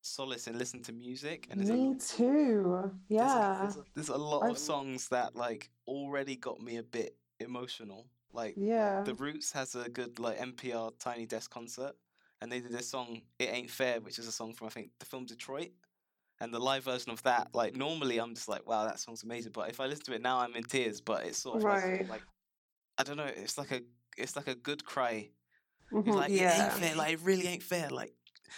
solace in listening to music. And me a, too. Yeah. There's a, there's a, there's a lot I've... of songs that like already got me a bit emotional like yeah, The Roots has a good like NPR Tiny Desk concert, and they did this song "It Ain't Fair," which is a song from I think the film Detroit. And the live version of that, like normally, I'm just like, wow, that song's amazing. But if I listen to it now, I'm in tears. But it's sort of right. like, like, I don't know, it's like a, it's like a good cry. Mm-hmm, it's like yeah. it ain't fair, like it really ain't fair, like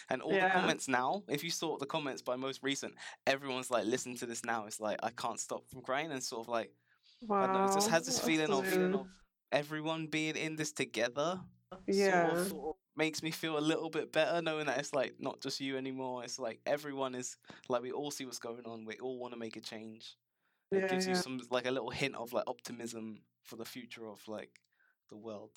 and all yeah. the comments now, if you saw the comments by most recent, everyone's like, listen to this now. It's like I can't stop from crying and sort of like wow. I don't know, it just has this feeling of, feeling of everyone being in this together yeah sort of makes me feel a little bit better knowing that it's like not just you anymore it's like everyone is like we all see what's going on we all want to make a change it yeah, gives yeah. you some like a little hint of like optimism for the future of like the world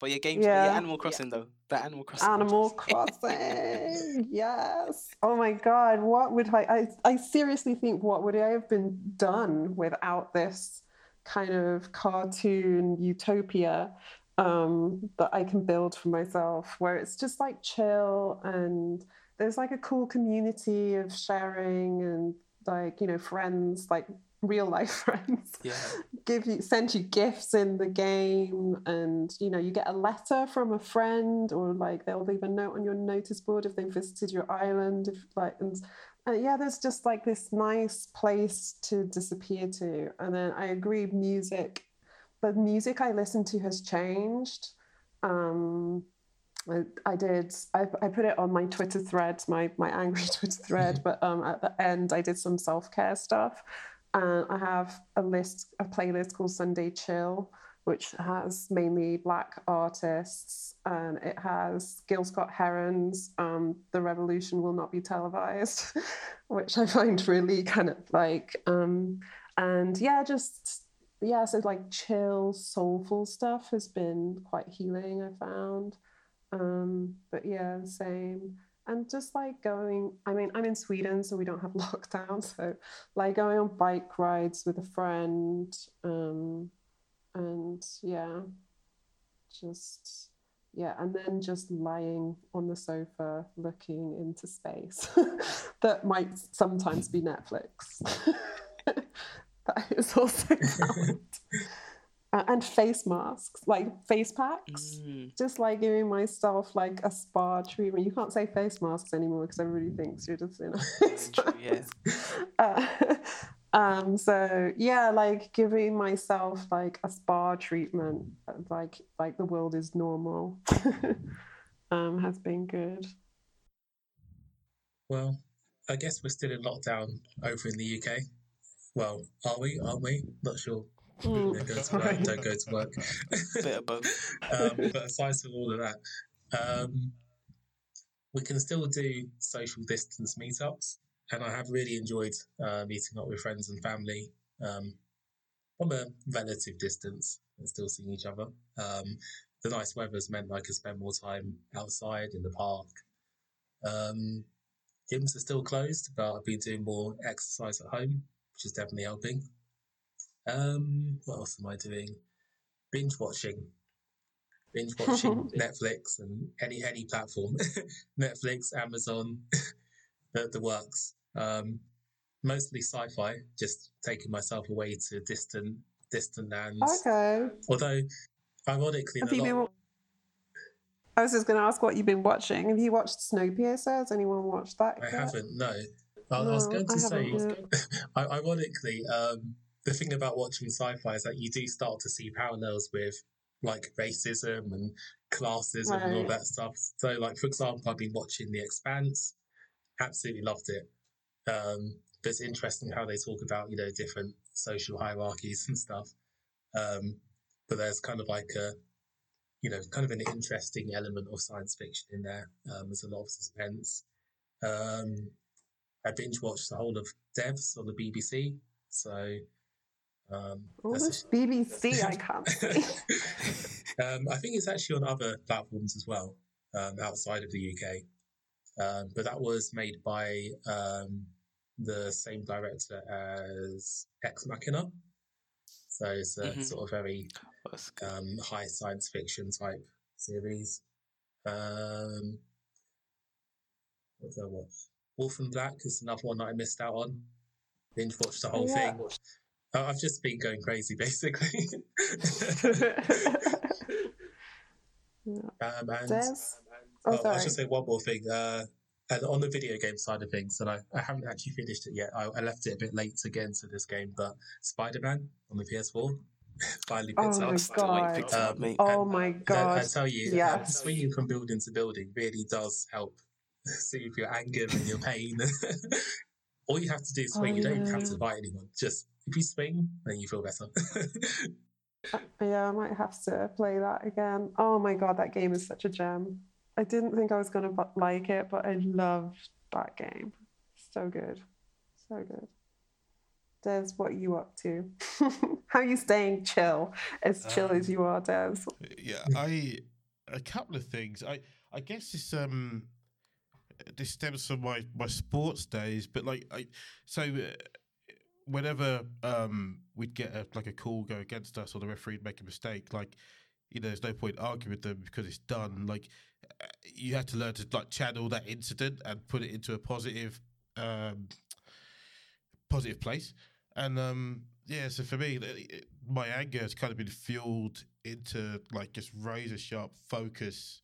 but your games. Yeah, yeah Animal Crossing yeah. though. That Animal Crossing. Animal Crossing. yes. Oh my God. What would I, I? I seriously think what would I have been done without this kind of cartoon utopia um, that I can build for myself, where it's just like chill and there's like a cool community of sharing and like you know friends like real life friends yeah. give you send you gifts in the game and you know you get a letter from a friend or like they'll leave a note on your notice board if they visited your island if like and uh, yeah, there's just like this nice place to disappear to. And then I agree, music, the music I listen to has changed. Um, I, I did. I, I put it on my Twitter thread, my my angry Twitter thread. but um, at the end, I did some self care stuff, and I have a list, a playlist called Sunday Chill, which has mainly black artists, and it has Gil Scott Heron's um, "The Revolution Will Not Be Televised," which I find really kind of like, um, and yeah, just yeah, so like chill, soulful stuff has been quite healing. I found. Um, but yeah, same. And just like going, I mean, I'm in Sweden, so we don't have lockdown. So, like going on bike rides with a friend, um, and yeah, just yeah, and then just lying on the sofa looking into space. that might sometimes be Netflix. that is also uh, and face masks, like face packs. Mm. Just like giving myself like a spa treatment. You can't say face masks anymore because everybody thinks you're just in a face true, yeah. Uh, um, so yeah, like giving myself like a spa treatment, like like the world is normal, um, has been good. Well, I guess we're still in lockdown over in the UK. Well, are we? Aren't we? Not sure. Mm, Don't go to work. right. Don't go to work. Bit of both. um, but aside from all of that, um, we can still do social distance meetups, and I have really enjoyed uh, meeting up with friends and family um, from a relative distance and still seeing each other. Um, the nice weather has meant I could spend more time outside in the park. Um, gyms are still closed, but I've been doing more exercise at home, which is definitely helping. Um, what else am I doing? Binge watching binge watching Netflix and any any platform, Netflix, Amazon, the the works. Um, mostly sci-fi, just taking myself away to distant distant lands. Okay. Although, ironically, Have you a been? I was just going to ask what you've been watching. Have you watched Snowpiercer? Has anyone watched that? I yet? haven't. No, I, I was No, going to I say, ironically, um, the thing about watching sci-fi is that you do start to see parallels with like racism and classism and all that stuff. So, like for example, I've been watching The Expanse, absolutely loved it. Um, but it's interesting how they talk about you know different social hierarchies and stuff. Um, but there's kind of like a you know kind of an interesting element of science fiction in there. Um, there's a lot of suspense. Um, I binge watched the whole of Devs on the BBC, so um, Oh, that's a BBC, I can't um, I think it's actually on other platforms as well, um, outside of the UK. Um, but that was made by um, the same director as Ex Machina. So it's a Mhm. sort of very um, high science fiction type series. Um, what did I watch? Wolf and Black is another one that I missed out on. Binge watched the whole Yeah. thing. Uh, I've just been going crazy, basically. Yeah. um, and Des? Oh, Oh, I sorry. should say one more thing. Uh, and on the video game side of things, and I, I haven't actually finished it yet. I, I left it a bit late to get into this game, but Spider Man on the PS4 finally Oh picked my up. Still waiting for it God. to Um, up, mate. Oh and my god! I god. tell you, um, Yes. swinging from building to building really does help soothe your anger and your pain. All you have to do is swing. Oh, you don't even have to yeah. fight anyone. Just if you swing, then you feel better. Uh, Yeah, I might have to play that again. Oh my god, that game is such a gem. I didn't think I was gonna like it, but I loved that game. So good, so good. Des, what are you up to? How are you staying chill? As chill as Um, you are, Des. Yeah, I a couple of things. I I guess this um this stems from my my sports days, but like I so uh, whenever um we'd get a, like a call go against us or the referee would make a mistake, like you know, there's no point arguing with them because it's done. Like you had to learn to like channel that incident and put it into a positive um positive place. And um yeah, so for me, it- my anger has kind of been fueled into like just razor sharp focus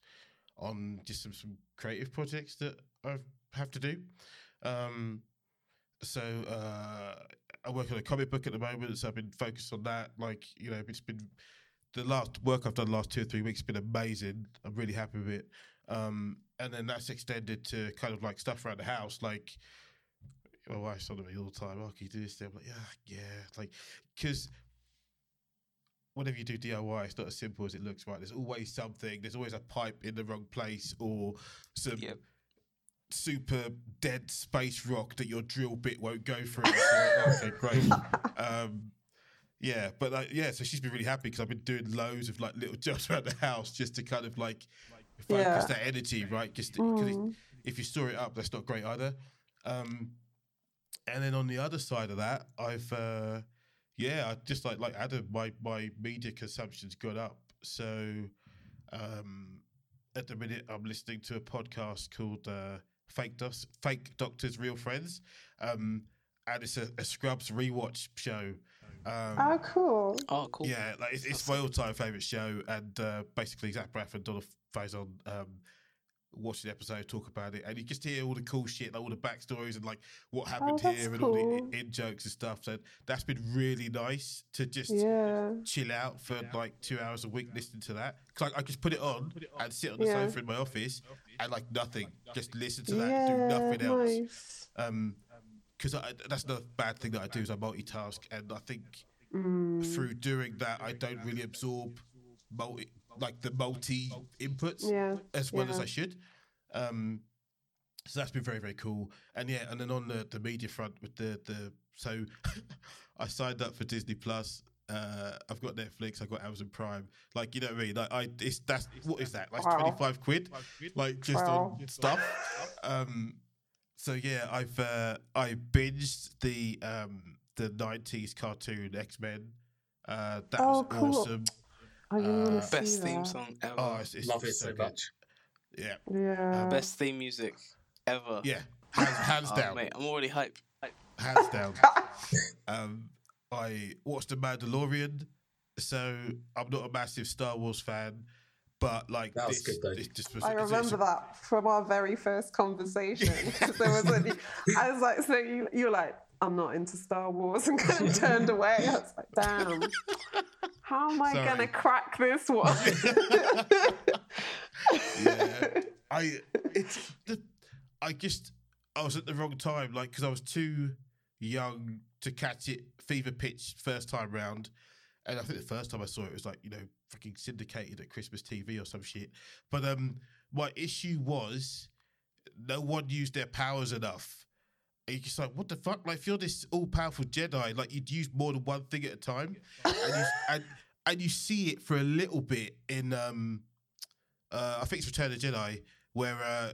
on just some, some creative projects that I have to do. Um, so uh, I work on a comic book at the moment, so I've been focused on that. Like you know, it's been the last work I've done the last two or three weeks has been amazing. I'm really happy with it. Um, and then that's extended to kind of like stuff around the house, like my wife's on me all the time. Oh, can you do this? I'm like, yeah, yeah, like because whenever you do DIY, it's not as simple as it looks. Right? There's always something. There's always a pipe in the wrong place or some. Yep. Super dead space rock that your drill bit won't go through. Okay, great. Um, yeah, but like, yeah, so she's been really happy because I've been doing loads of like little jobs around the house just to kind of like focus Yeah. that energy, right? Just because Mm. if you store it up, that's not great either. Um, and then on the other side of that, I've uh, yeah, I just like like Adam, my my media consumption's gone up. So um, at the minute, I'm listening to a podcast called uh, "Fake Dos- Fake Doctors, Real Friends," um, and it's a, a Scrubs rewatch show. Um, Oh, cool. Oh, cool. yeah, like it's, it's my all-time favorite show, and uh, basically Zach Braff and Donald Faison um, watch the episode, talk about it, and you just hear all the cool shit, like all the backstories and like what happened Oh, here and all the in jokes and stuff. So that's been really nice to just Yeah. chill out for like two hours a week listening to that. Cause I, I just put it on and sit on the Yeah. sofa in my office and like nothing, just listen to that, Yeah. and do nothing else nice. um because that's the bad thing that I do is I multitask, and I think Mm. through doing that I don't really absorb multi like the multi inputs Yeah. as well as. I should. Um, so that's been very very cool, and yeah, and then on the the media front with the the so I signed up for Disney Plus. Uh, I've got Netflix. I've got Amazon Prime. Like you know what I mean? Like I, it's that's what is that? Like Wow. twenty five quid, like just Wow. on stuff. Um, so yeah, I've uh, I binged the um the nineties cartoon X Men. Uh, that Oh, was cool. awesome. I really Uh, see Best theme that. song ever. Oh, it's, it's Love it it's so good. much. Yeah, Yeah. Best theme music ever. yeah, hands, hands Oh, down. mate, I'm already hype. hands down. um, I watched The Mandalorian, so I'm not a massive Star Wars fan, but like That was this, good, though. this just was. I it's- it's remember that from our very first conversation. there was a, I was like, so you, you were like, I'm not into Star Wars, and kind of turned away. I was like, damn, how am I Sorry. gonna crack this one? yeah, I it's the, I just I was at the wrong time, like because I was too young to catch it fever pitch first time round. And I think the first time I saw it was like, you know, fucking syndicated at Christmas TV or some shit. But um my issue was no one used their powers enough. And you're just like, what the fuck? Like, you're this all powerful Jedi, like you'd use more than one thing at a time. And you, and, and you see it for a little bit in um uh, I think it's Return of the Jedi, where uh,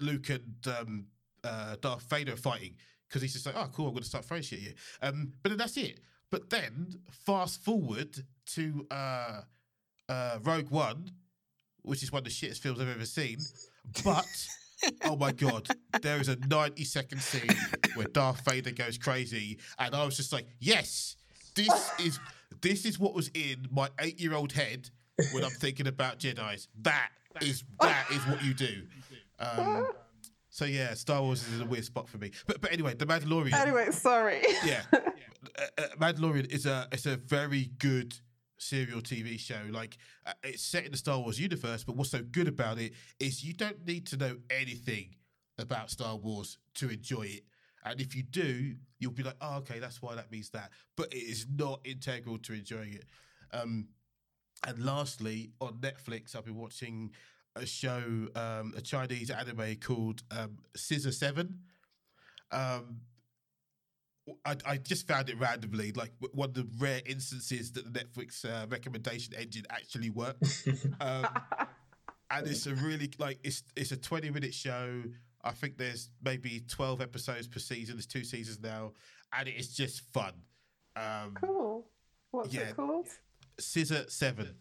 Luke and um, uh, Darth Vader are fighting because he's just like, oh, cool, I'm going to start throwing shit at you. Um, but then that's it. But then fast forward to uh, uh, Rogue One, which is one of the shittest films I've ever seen. But oh my god, there is a 90 second scene where Darth Vader goes crazy, and I was just like, yes, this is this is what was in my eight year old head when I'm thinking about Jedi's. That is that is what you do. Um, so yeah, Star Wars is a weird spot for me. But but anyway, the Mandalorian. anyway, sorry. Yeah, uh, uh, Mandalorian is a it's a very good serial TV show. Like uh, it's set in the Star Wars universe, but what's so good about it is you don't need to know anything about Star Wars to enjoy it. And if you do, you'll be like, oh, okay, that's why that means that. But it is not integral to enjoying it. Um, and lastly, on Netflix, I've been watching a show, um, a Chinese anime called um, Scissor Seven. Um, I, I just found it randomly, like one of the rare instances that the Netflix uh, recommendation engine actually works. um, and it's a really like it's it's a twenty minute show. I think there's maybe twelve episodes per season. There's two seasons now, and it is just fun. Um, Cool. What's Yeah. it called? Scissor Seven,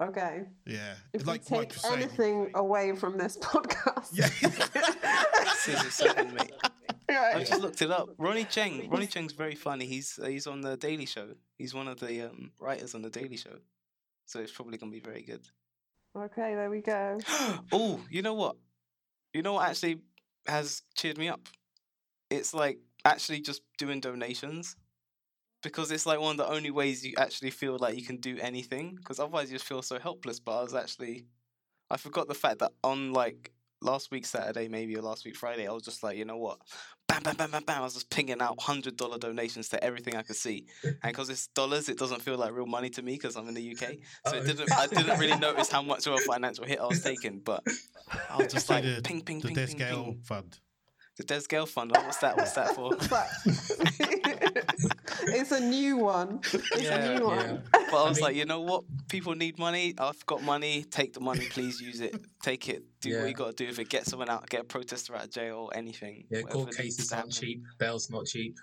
Okay. yeah, If like you take was saying. anything away from this podcast, Yeah. Scissor Seven, mate. I just looked it up. Ronny Chieng. Ronny Chieng's very funny. He's uh, he's on the Daily Show. He's one of the um, writers on the Daily Show, so it's probably gonna be very good. Okay, there we go. oh, you know what? You know what actually has cheered me up? It's like actually just doing donations because it's like one of the only ways you actually feel like you can do anything. Because otherwise, you just feel so helpless. But I was actually, I forgot the fact that on like last week Saturday, maybe or last week Friday, I was just like, you know what, bam, bam, bam, bam, bam. I was just pinging out hundred dollar donations to everything I could see, and because it's dollars, it doesn't feel like real money to me because I'm in the UK. So Oh. it didn't, I didn't really notice how much of a financial hit I was taking. But I was just So like, the, ping, ping, the ping, ping, Gale ping. Fund. The Des Gale Fund. oh, What's that? What's that for? But it's a new one. It's Yeah, a new yeah. one. But I I was mean- like, you know what? People need money. I've got money. Take the money, please. Use it. Take it. Do what you got to do. If it get someone out, get a protester out of jail, or anything. Yeah, whatever court cases to aren't cheap. Bail's not cheap.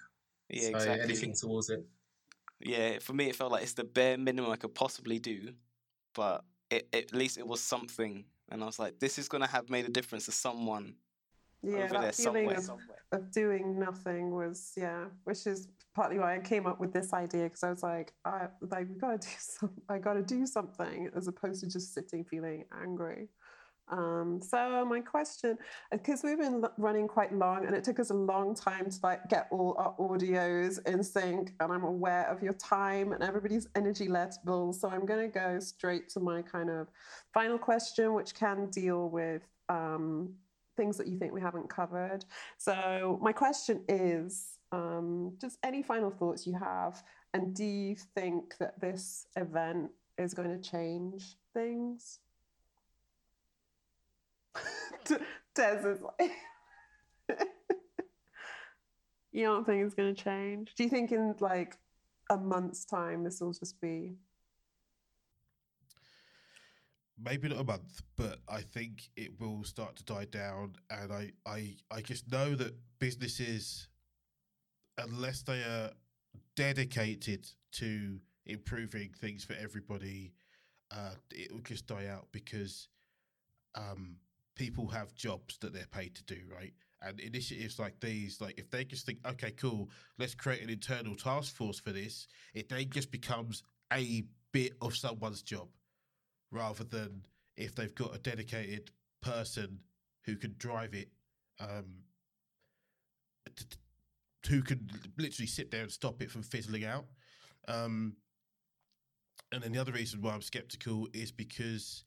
Yeah, so exactly. anything towards it. Yeah, for me, it felt like it's the bare minimum I could possibly do, but it, at least it was something. And I was like, this is gonna have made a difference to someone Yeah, over there that feeling somewhere. of, of doing nothing was yeah, which is partly why I came up with this idea because I was like, I like we gotta do some, I gotta do something as opposed to just sitting feeling angry. Um, so my question, because we've been running quite long, and it took us a long time to like get all our audios in sync, and I'm aware of your time and everybody's energy levels. So I'm going to go straight to my kind of final question, which can deal with um, things that you think we haven't covered. So my question is, um, just any final thoughts you have, and do you think that this event is going to change things? Des is like, you don't think it's going to change? Do you think in like a month's time this will just be? Maybe not a month, but I think it will start to die down. And I, I, I just know that businesses, unless they are dedicated to improving things for everybody, uh, it will just die out because um, people have jobs that they're paid to do, right? And initiatives like these, like if they just think, okay, cool, let's create an internal task force for this, it then just becomes a bit of someone's job rather than if they've got a dedicated person who can drive it, um, t- who can literally sit there and stop it from fizzling out. Um, and then the other reason why I'm skeptical is because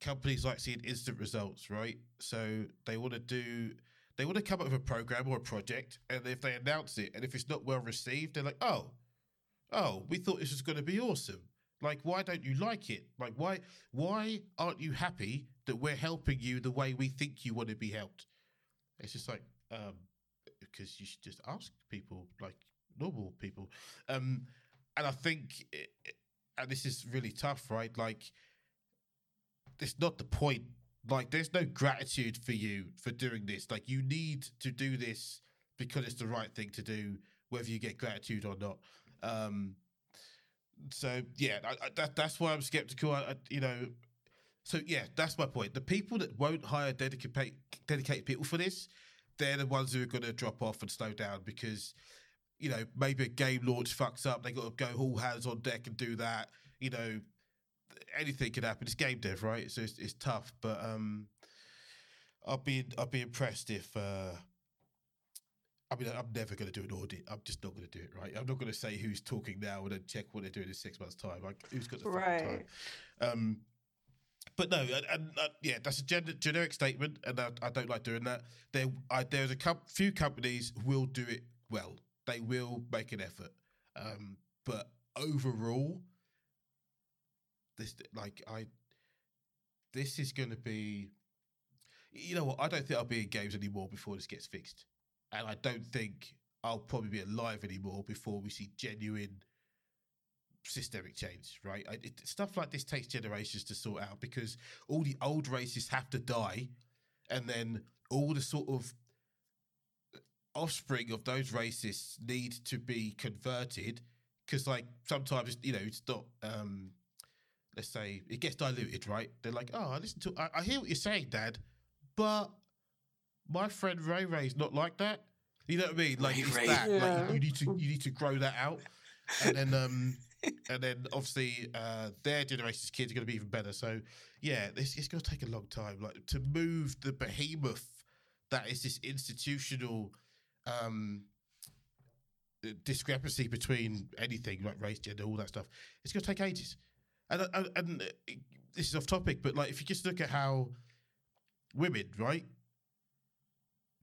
companies like seeing instant results, right? So they want to do, they want to come up with a program or a project, and if they announce it, and if it's not well received, they're like, oh, oh, we thought this was going to be awesome. Like, why don't you like it? Like, why why aren't you happy that we're helping you the way we think you want to be helped? It's just like, um, because you should just ask people, like normal people. Um, and I think, and this is really tough, right? Like, it's not the point. Like, there's no gratitude for you for doing this. Like, you need to do this because it's the right thing to do, whether you get gratitude or not. Um, so yeah, I, I, that, that's why I'm skeptical. I, you know, so yeah, that's my point. The people that won't hire dedicated dedicated people for this, they're the ones who are going to drop off and slow down because, you know, maybe a game launch fucks up. They got to go all hands on deck and do that. You know, anything could happen. It's game dev, right? So it's, it's tough. But um, I'll be I'll be impressed if. Uh, I mean, I'm never going to do an audit. I'm just not going to do it, right? I'm not going to say who's talking now and then check what they're doing in six months' time. Like, who's got the fucking time? Right. Um, but no, and, and uh, yeah, that's a gen- generic statement, and I, I don't like doing that. There, I, there's a com- few companies will do it well. They will make an effort, um, but overall, this like I, this is going to be. You know what? I don't think I'll be in games anymore before this gets fixed, and I don't think I'll probably be alive anymore before we see genuine systemic change, right? I, it, stuff like this takes generations to sort out because all the old races have to die, and then all the sort of offspring of those racists need to be converted because, like, sometimes you know it's not. Um, let's say it gets diluted, right? They're like, "Oh, I listen to, I, I hear what you're saying, Dad, but my friend Ray Ray's not like that." You know what I mean? Like Ray it's Ray. that. Like you need to you need to grow that out, and then um, and then obviously uh, their generation's kids are going to be even better. So yeah, this it's going to take a long time. Like to move the behemoth that is this institutional um, discrepancy between anything like race, gender, all that stuff, it's going to take ages. And, and and this is off topic, but like if you just look at how women, right?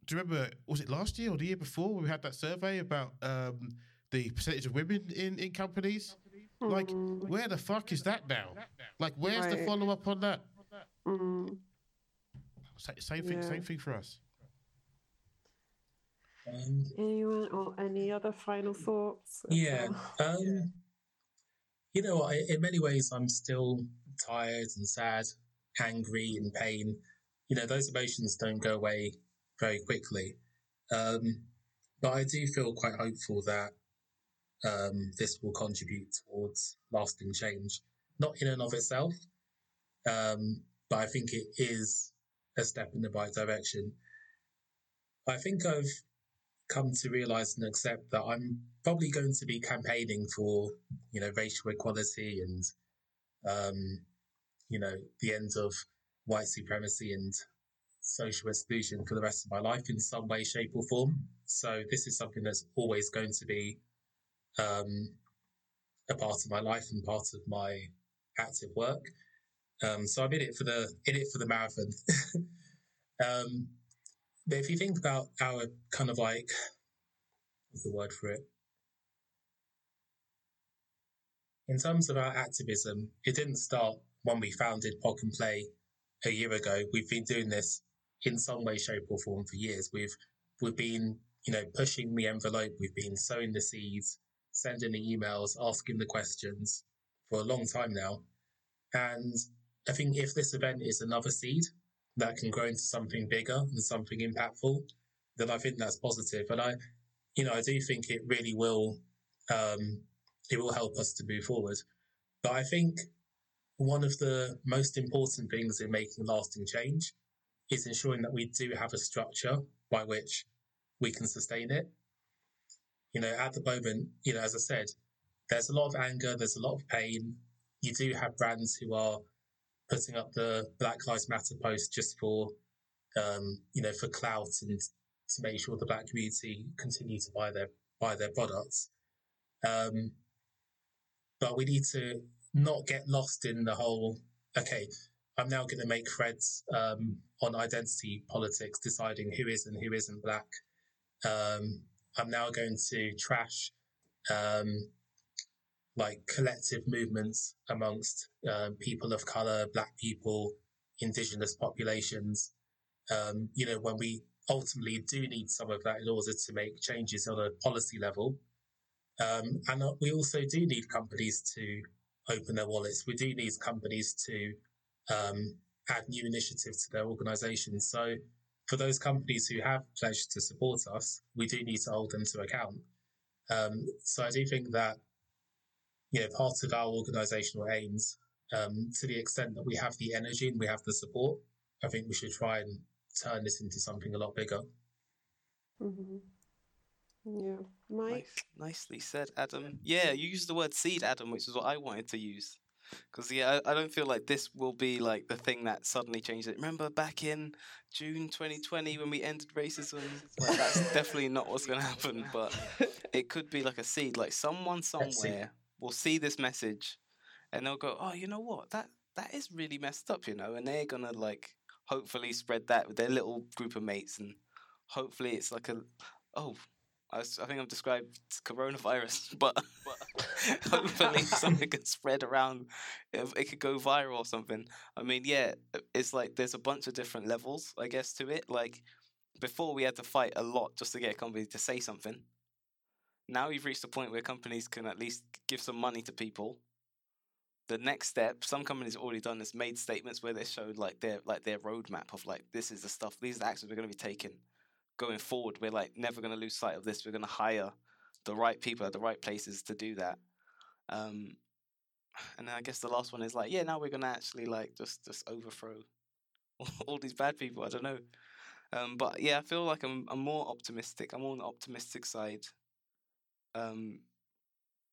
Do you remember? Was it last year or the year before we had that survey about um, the percentage of women in in companies? Like, Mm, where the fuck is that now? Like, where's the follow up on that? mm. Sa- Same thing. Yeah. Same thing for us. Um, Anyone or any other final thoughts? Yeah. Um, you know, I, in many ways, I'm still tired and sad, angry and pain. You know, those emotions don't go away very quickly. Um, but I do feel quite hopeful that um, this will contribute towards lasting change. Not in and of itself, um, but I think it is a step in the right direction. I think I've come to realize and accept that I'm probably going to be campaigning for, you know, racial equality and, um, you know, the end of white supremacy and social exclusion for the rest of my life in some way, shape, or form. So this is something that's always going to be um, a part of my life and part of my active work. Um, so I'm in it for the in it for the marathon. um, but if you think about our kind of like what's the word for it? In terms of our activism, it didn't start when we founded POC in Play a year ago. We've been doing this in some way, shape, or form for years. We've we've been, you know, pushing the envelope. We've been sowing the seeds, sending the emails, asking the questions for a long time now. And I think if this event is another seed that can grow into something bigger and something impactful, then I think that's positive. And I, you know, I do think it really will, um, it will help us to move forward. But I think one of the most important things in making lasting change is ensuring that we do have a structure by which we can sustain it. You know, at the moment, you know, as I said, there's a lot of anger, there's a lot of pain. You do have brands who are putting up the Black Lives Matter post just for, um, you know, for clout and to make sure the black community continue to buy their buy their products. Um, but we need to not get lost in the whole. Okay, I'm now going to make threads um, on identity politics, deciding who is and who isn't black. Um, I'm now going to trash um, like collective movements amongst uh, people of color, black people, indigenous populations. Um, you know, when we ultimately do need some of that in order to make changes on a policy level. Um, and uh, we also do need companies to open their wallets. We do need companies to um, add new initiatives to their organizations. So for those companies who have pledged to support us, we do need to hold them to account. Um, so I do think that, you know, part of our organizational aims, um, to the extent that we have the energy and we have the support, I think we should try and turn this into something a lot bigger. mhm. Yeah, Mike. Nice, nicely said, Adam. Yeah, you used the word seed, Adam, which is what I wanted to use. Because yeah, I, I don't feel like this will be like the thing that suddenly changes it. Remember back in June 2020 when we ended racism? Like, that's definitely not what's going to happen. But it could be like a seed. Like someone somewhere will see this message, and they'll go, "Oh, you know what? That that is really messed up," you know. And they're gonna like hopefully spread that with their little group of mates, and hopefully it's like a oh. I, was, I think I've described coronavirus, but, hopefully something can spread around. If it could go viral or something. I mean, yeah, it's like there's a bunch of different levels, I guess, to it. Like before, we had to fight a lot just to get a company to say something. Now we've reached a point where companies can at least give some money to people. The next step, some companies already done this, made statements where they showed like their like their roadmap of like this is the stuff, these are the actions we're going to be taking going forward. We're like never going to lose sight of this. We're going to hire the right people at the right places to do that. Um, and I guess the last one is like, yeah, now we're going to actually like just just overthrow all these bad people. I don't know. Um, but yeah, I feel like I'm I'm more optimistic. I'm on the optimistic side. Um,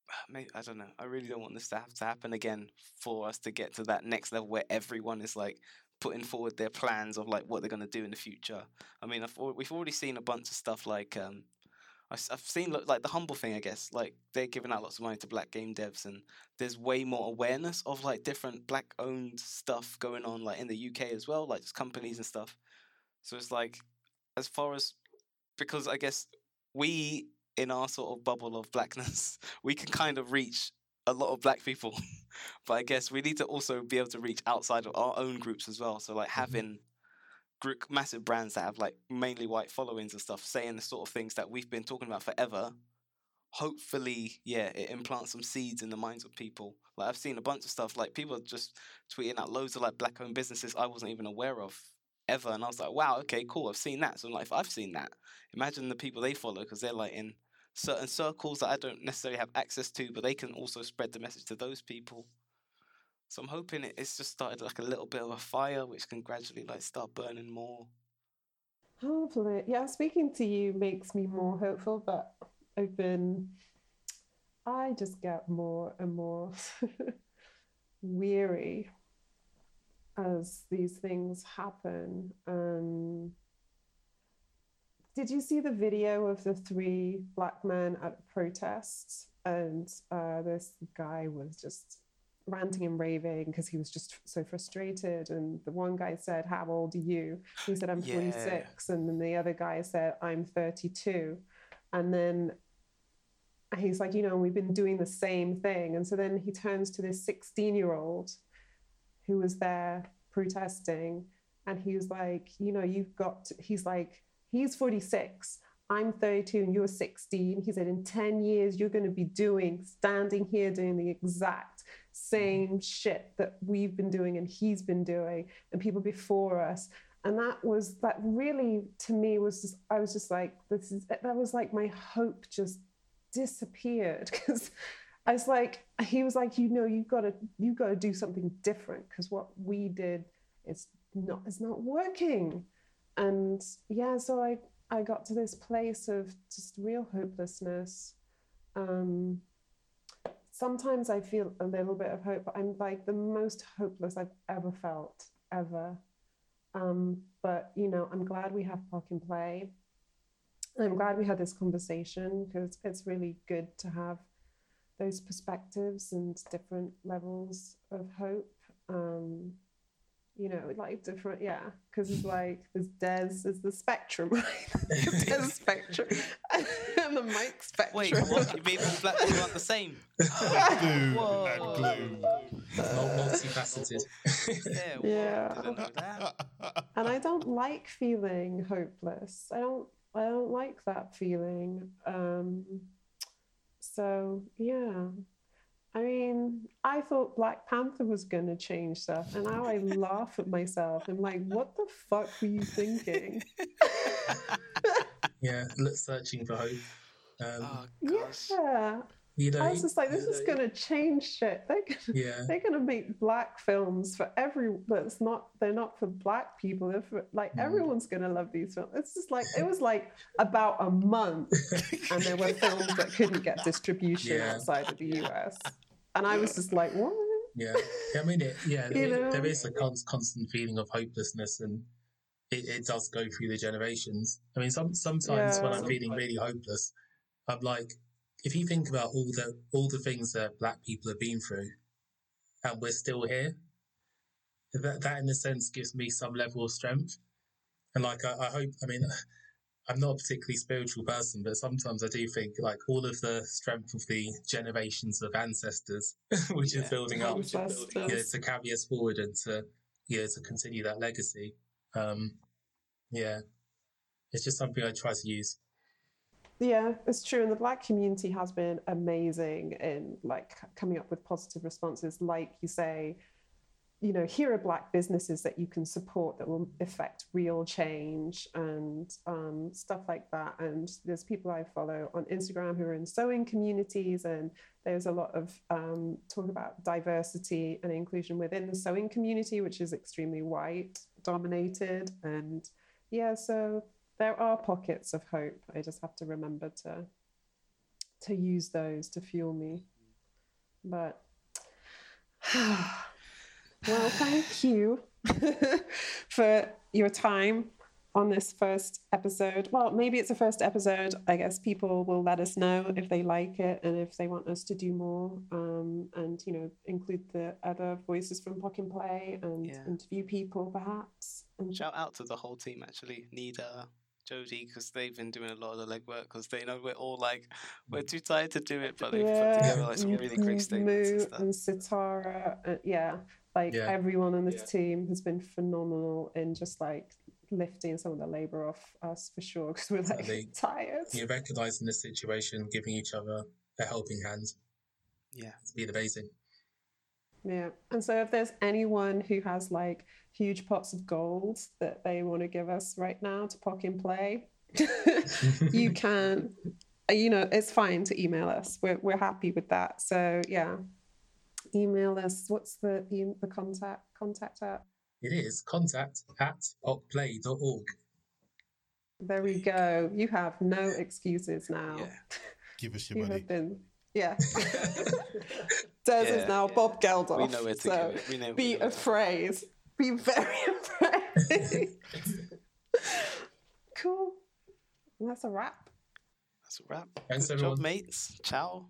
maybe I don't know. I really don't want this to have to happen again for us to get to that next level where everyone is like putting forward their plans of like what they're going to do in the future. I mean, I've, we've already seen a bunch of stuff like um, I've seen like the humble thing, I guess. Like they're giving out lots of money to black game devs, and there's way more awareness of like different black-owned stuff going on, like in the UK as well, like just companies and stuff. So it's like, as far as because I guess we in our sort of bubble of blackness, we can kind of reach a lot of black people, but I guess we need to also be able to reach outside of our own groups as well. So like mm-hmm. having group, massive brands that have like mainly white followings and stuff saying the sort of things that we've been talking about forever. Hopefully, yeah, it implants some seeds in the minds of people. Like I've seen a bunch of stuff, like people just tweeting out loads of like black-owned businesses I wasn't even aware of ever, and I was like, wow, okay, cool, I've seen that. So I'm like, if I've seen that, imagine the people they follow because they're like in certain circles that I don't necessarily have access to, but they can also spread the message to those people. So I'm hoping it's just started like a little bit of a fire, which can gradually like start burning more. Hopefully, yeah. Speaking to you makes me more hopeful, but I've been, I just get more and more weary as these things happen. Um, did you see the video of the three black men at protests? And uh, this guy was just ranting and raving because he was just so frustrated. And the one guy said, How old are you? He said, I'm yeah. 46. And then the other guy said, I'm 32. And then he's like, You know, we've been doing the same thing. And so then he turns to this 16 year old who was there protesting. And he was like, You know, you've got, to, he's like, He's 46. I'm 32 and you're 16. He said, in 10 years, you're going to be doing, standing here doing the exact same mm-hmm. shit that we've been doing and he's been doing and people before us. And that was, that really to me was just, I was just like, this is, that was like my hope just disappeared because I was like, he was like, you know, you've got to, you've got to do something different because what we did is not, is not working and yeah, so I I got to this place of just real hopelessness. Um, sometimes I feel a little bit of hope, but I'm like the most hopeless I've ever felt ever. Um, but you know, I'm glad we have POC in Play. I'm glad we had this conversation because it's really good to have those perspectives and different levels of hope. Um, you know, like different, yeah, because it's like there's Des is the spectrum, right? Des spectrum and the Mike spectrum. Wait, what? You mean all black people aren't the same? Gloom and gloom. Multifaceted. yeah. yeah. and I don't like feeling hopeless. I don't. I don't like that feeling. Um, so yeah, I mean, I thought Black Panther was going to change stuff, and now I laugh at myself. I'm like, what the fuck were you thinking? yeah, searching for hope. Um, oh, yeah. You know, I was just like, this is going to change shit. They're gonna, yeah. they're going to make black films for every. That's not. They're not for black people. They're for like mm. everyone's going to love these films. It's just like it was like about a month, and there were films that couldn't get distribution yeah. outside of the US and I was just like, what? Yeah, I mean, it, yeah, it, there is a constant feeling of hopelessness, and it, it, does go through the generations. I mean, some sometimes yeah. when I'm feeling really hopeless, I'm like, if you think about all the all the things that Black people have been through, and we're still here, that that in a sense gives me some level of strength. And like, I, I hope, I mean. I'm not a particularly spiritual person, but sometimes I do think like all of the strength of the generations of ancestors, which yeah. is building up, you know, to carry us forward and to, you know, to continue that legacy. Um, yeah, it's just something I try to use. Yeah, it's true. And the black community has been amazing in like coming up with positive responses, like you say, you know, here are Black businesses that you can support that will affect real change and um, stuff like that. And there's people I follow on Instagram who are in sewing communities, and there's a lot of um, talk about diversity and inclusion within the sewing community, which is extremely white dominated. And yeah, so there are pockets of hope. I just have to remember to to use those to fuel me. But Well, thank you for your time on this first episode. Well, maybe it's a first episode. I guess people will let us know if they like it and if they want us to do more. Um, and you know, include the other voices from POC Play and Yeah. interview people perhaps. And Shout out to the whole team actually, Nida, Jodie, because they've been doing a lot of the legwork because they know we're all like we're too tired to do it, but they've put together like some really great M- statements and Moo stuff. and Sitara, uh, yeah, like Yeah. everyone on this Yeah. team has been phenomenal in just like lifting some of the labor off us for sure because we're like Exactly. tired. You're recognizing the situation, giving each other a helping hand. Yeah. It's been amazing. Yeah. And so if there's anyone who has like huge pots of gold that they want to give us right now to POC in Play, you can, you know, it's fine to email us. We're, we're happy with that. So yeah, email us. What's the, the, the contact, contact at? It is contact at pockplay.org. There we go. You have no excuses now. Yeah. Give us your You money. have been, yeah. Des is now yeah. Bob Geldof. We know where to so go. We know be we know where to afraid. Be very afraid. cool. And that's a wrap. That's a wrap. Thanks, Good everyone. job, mates. Ciao.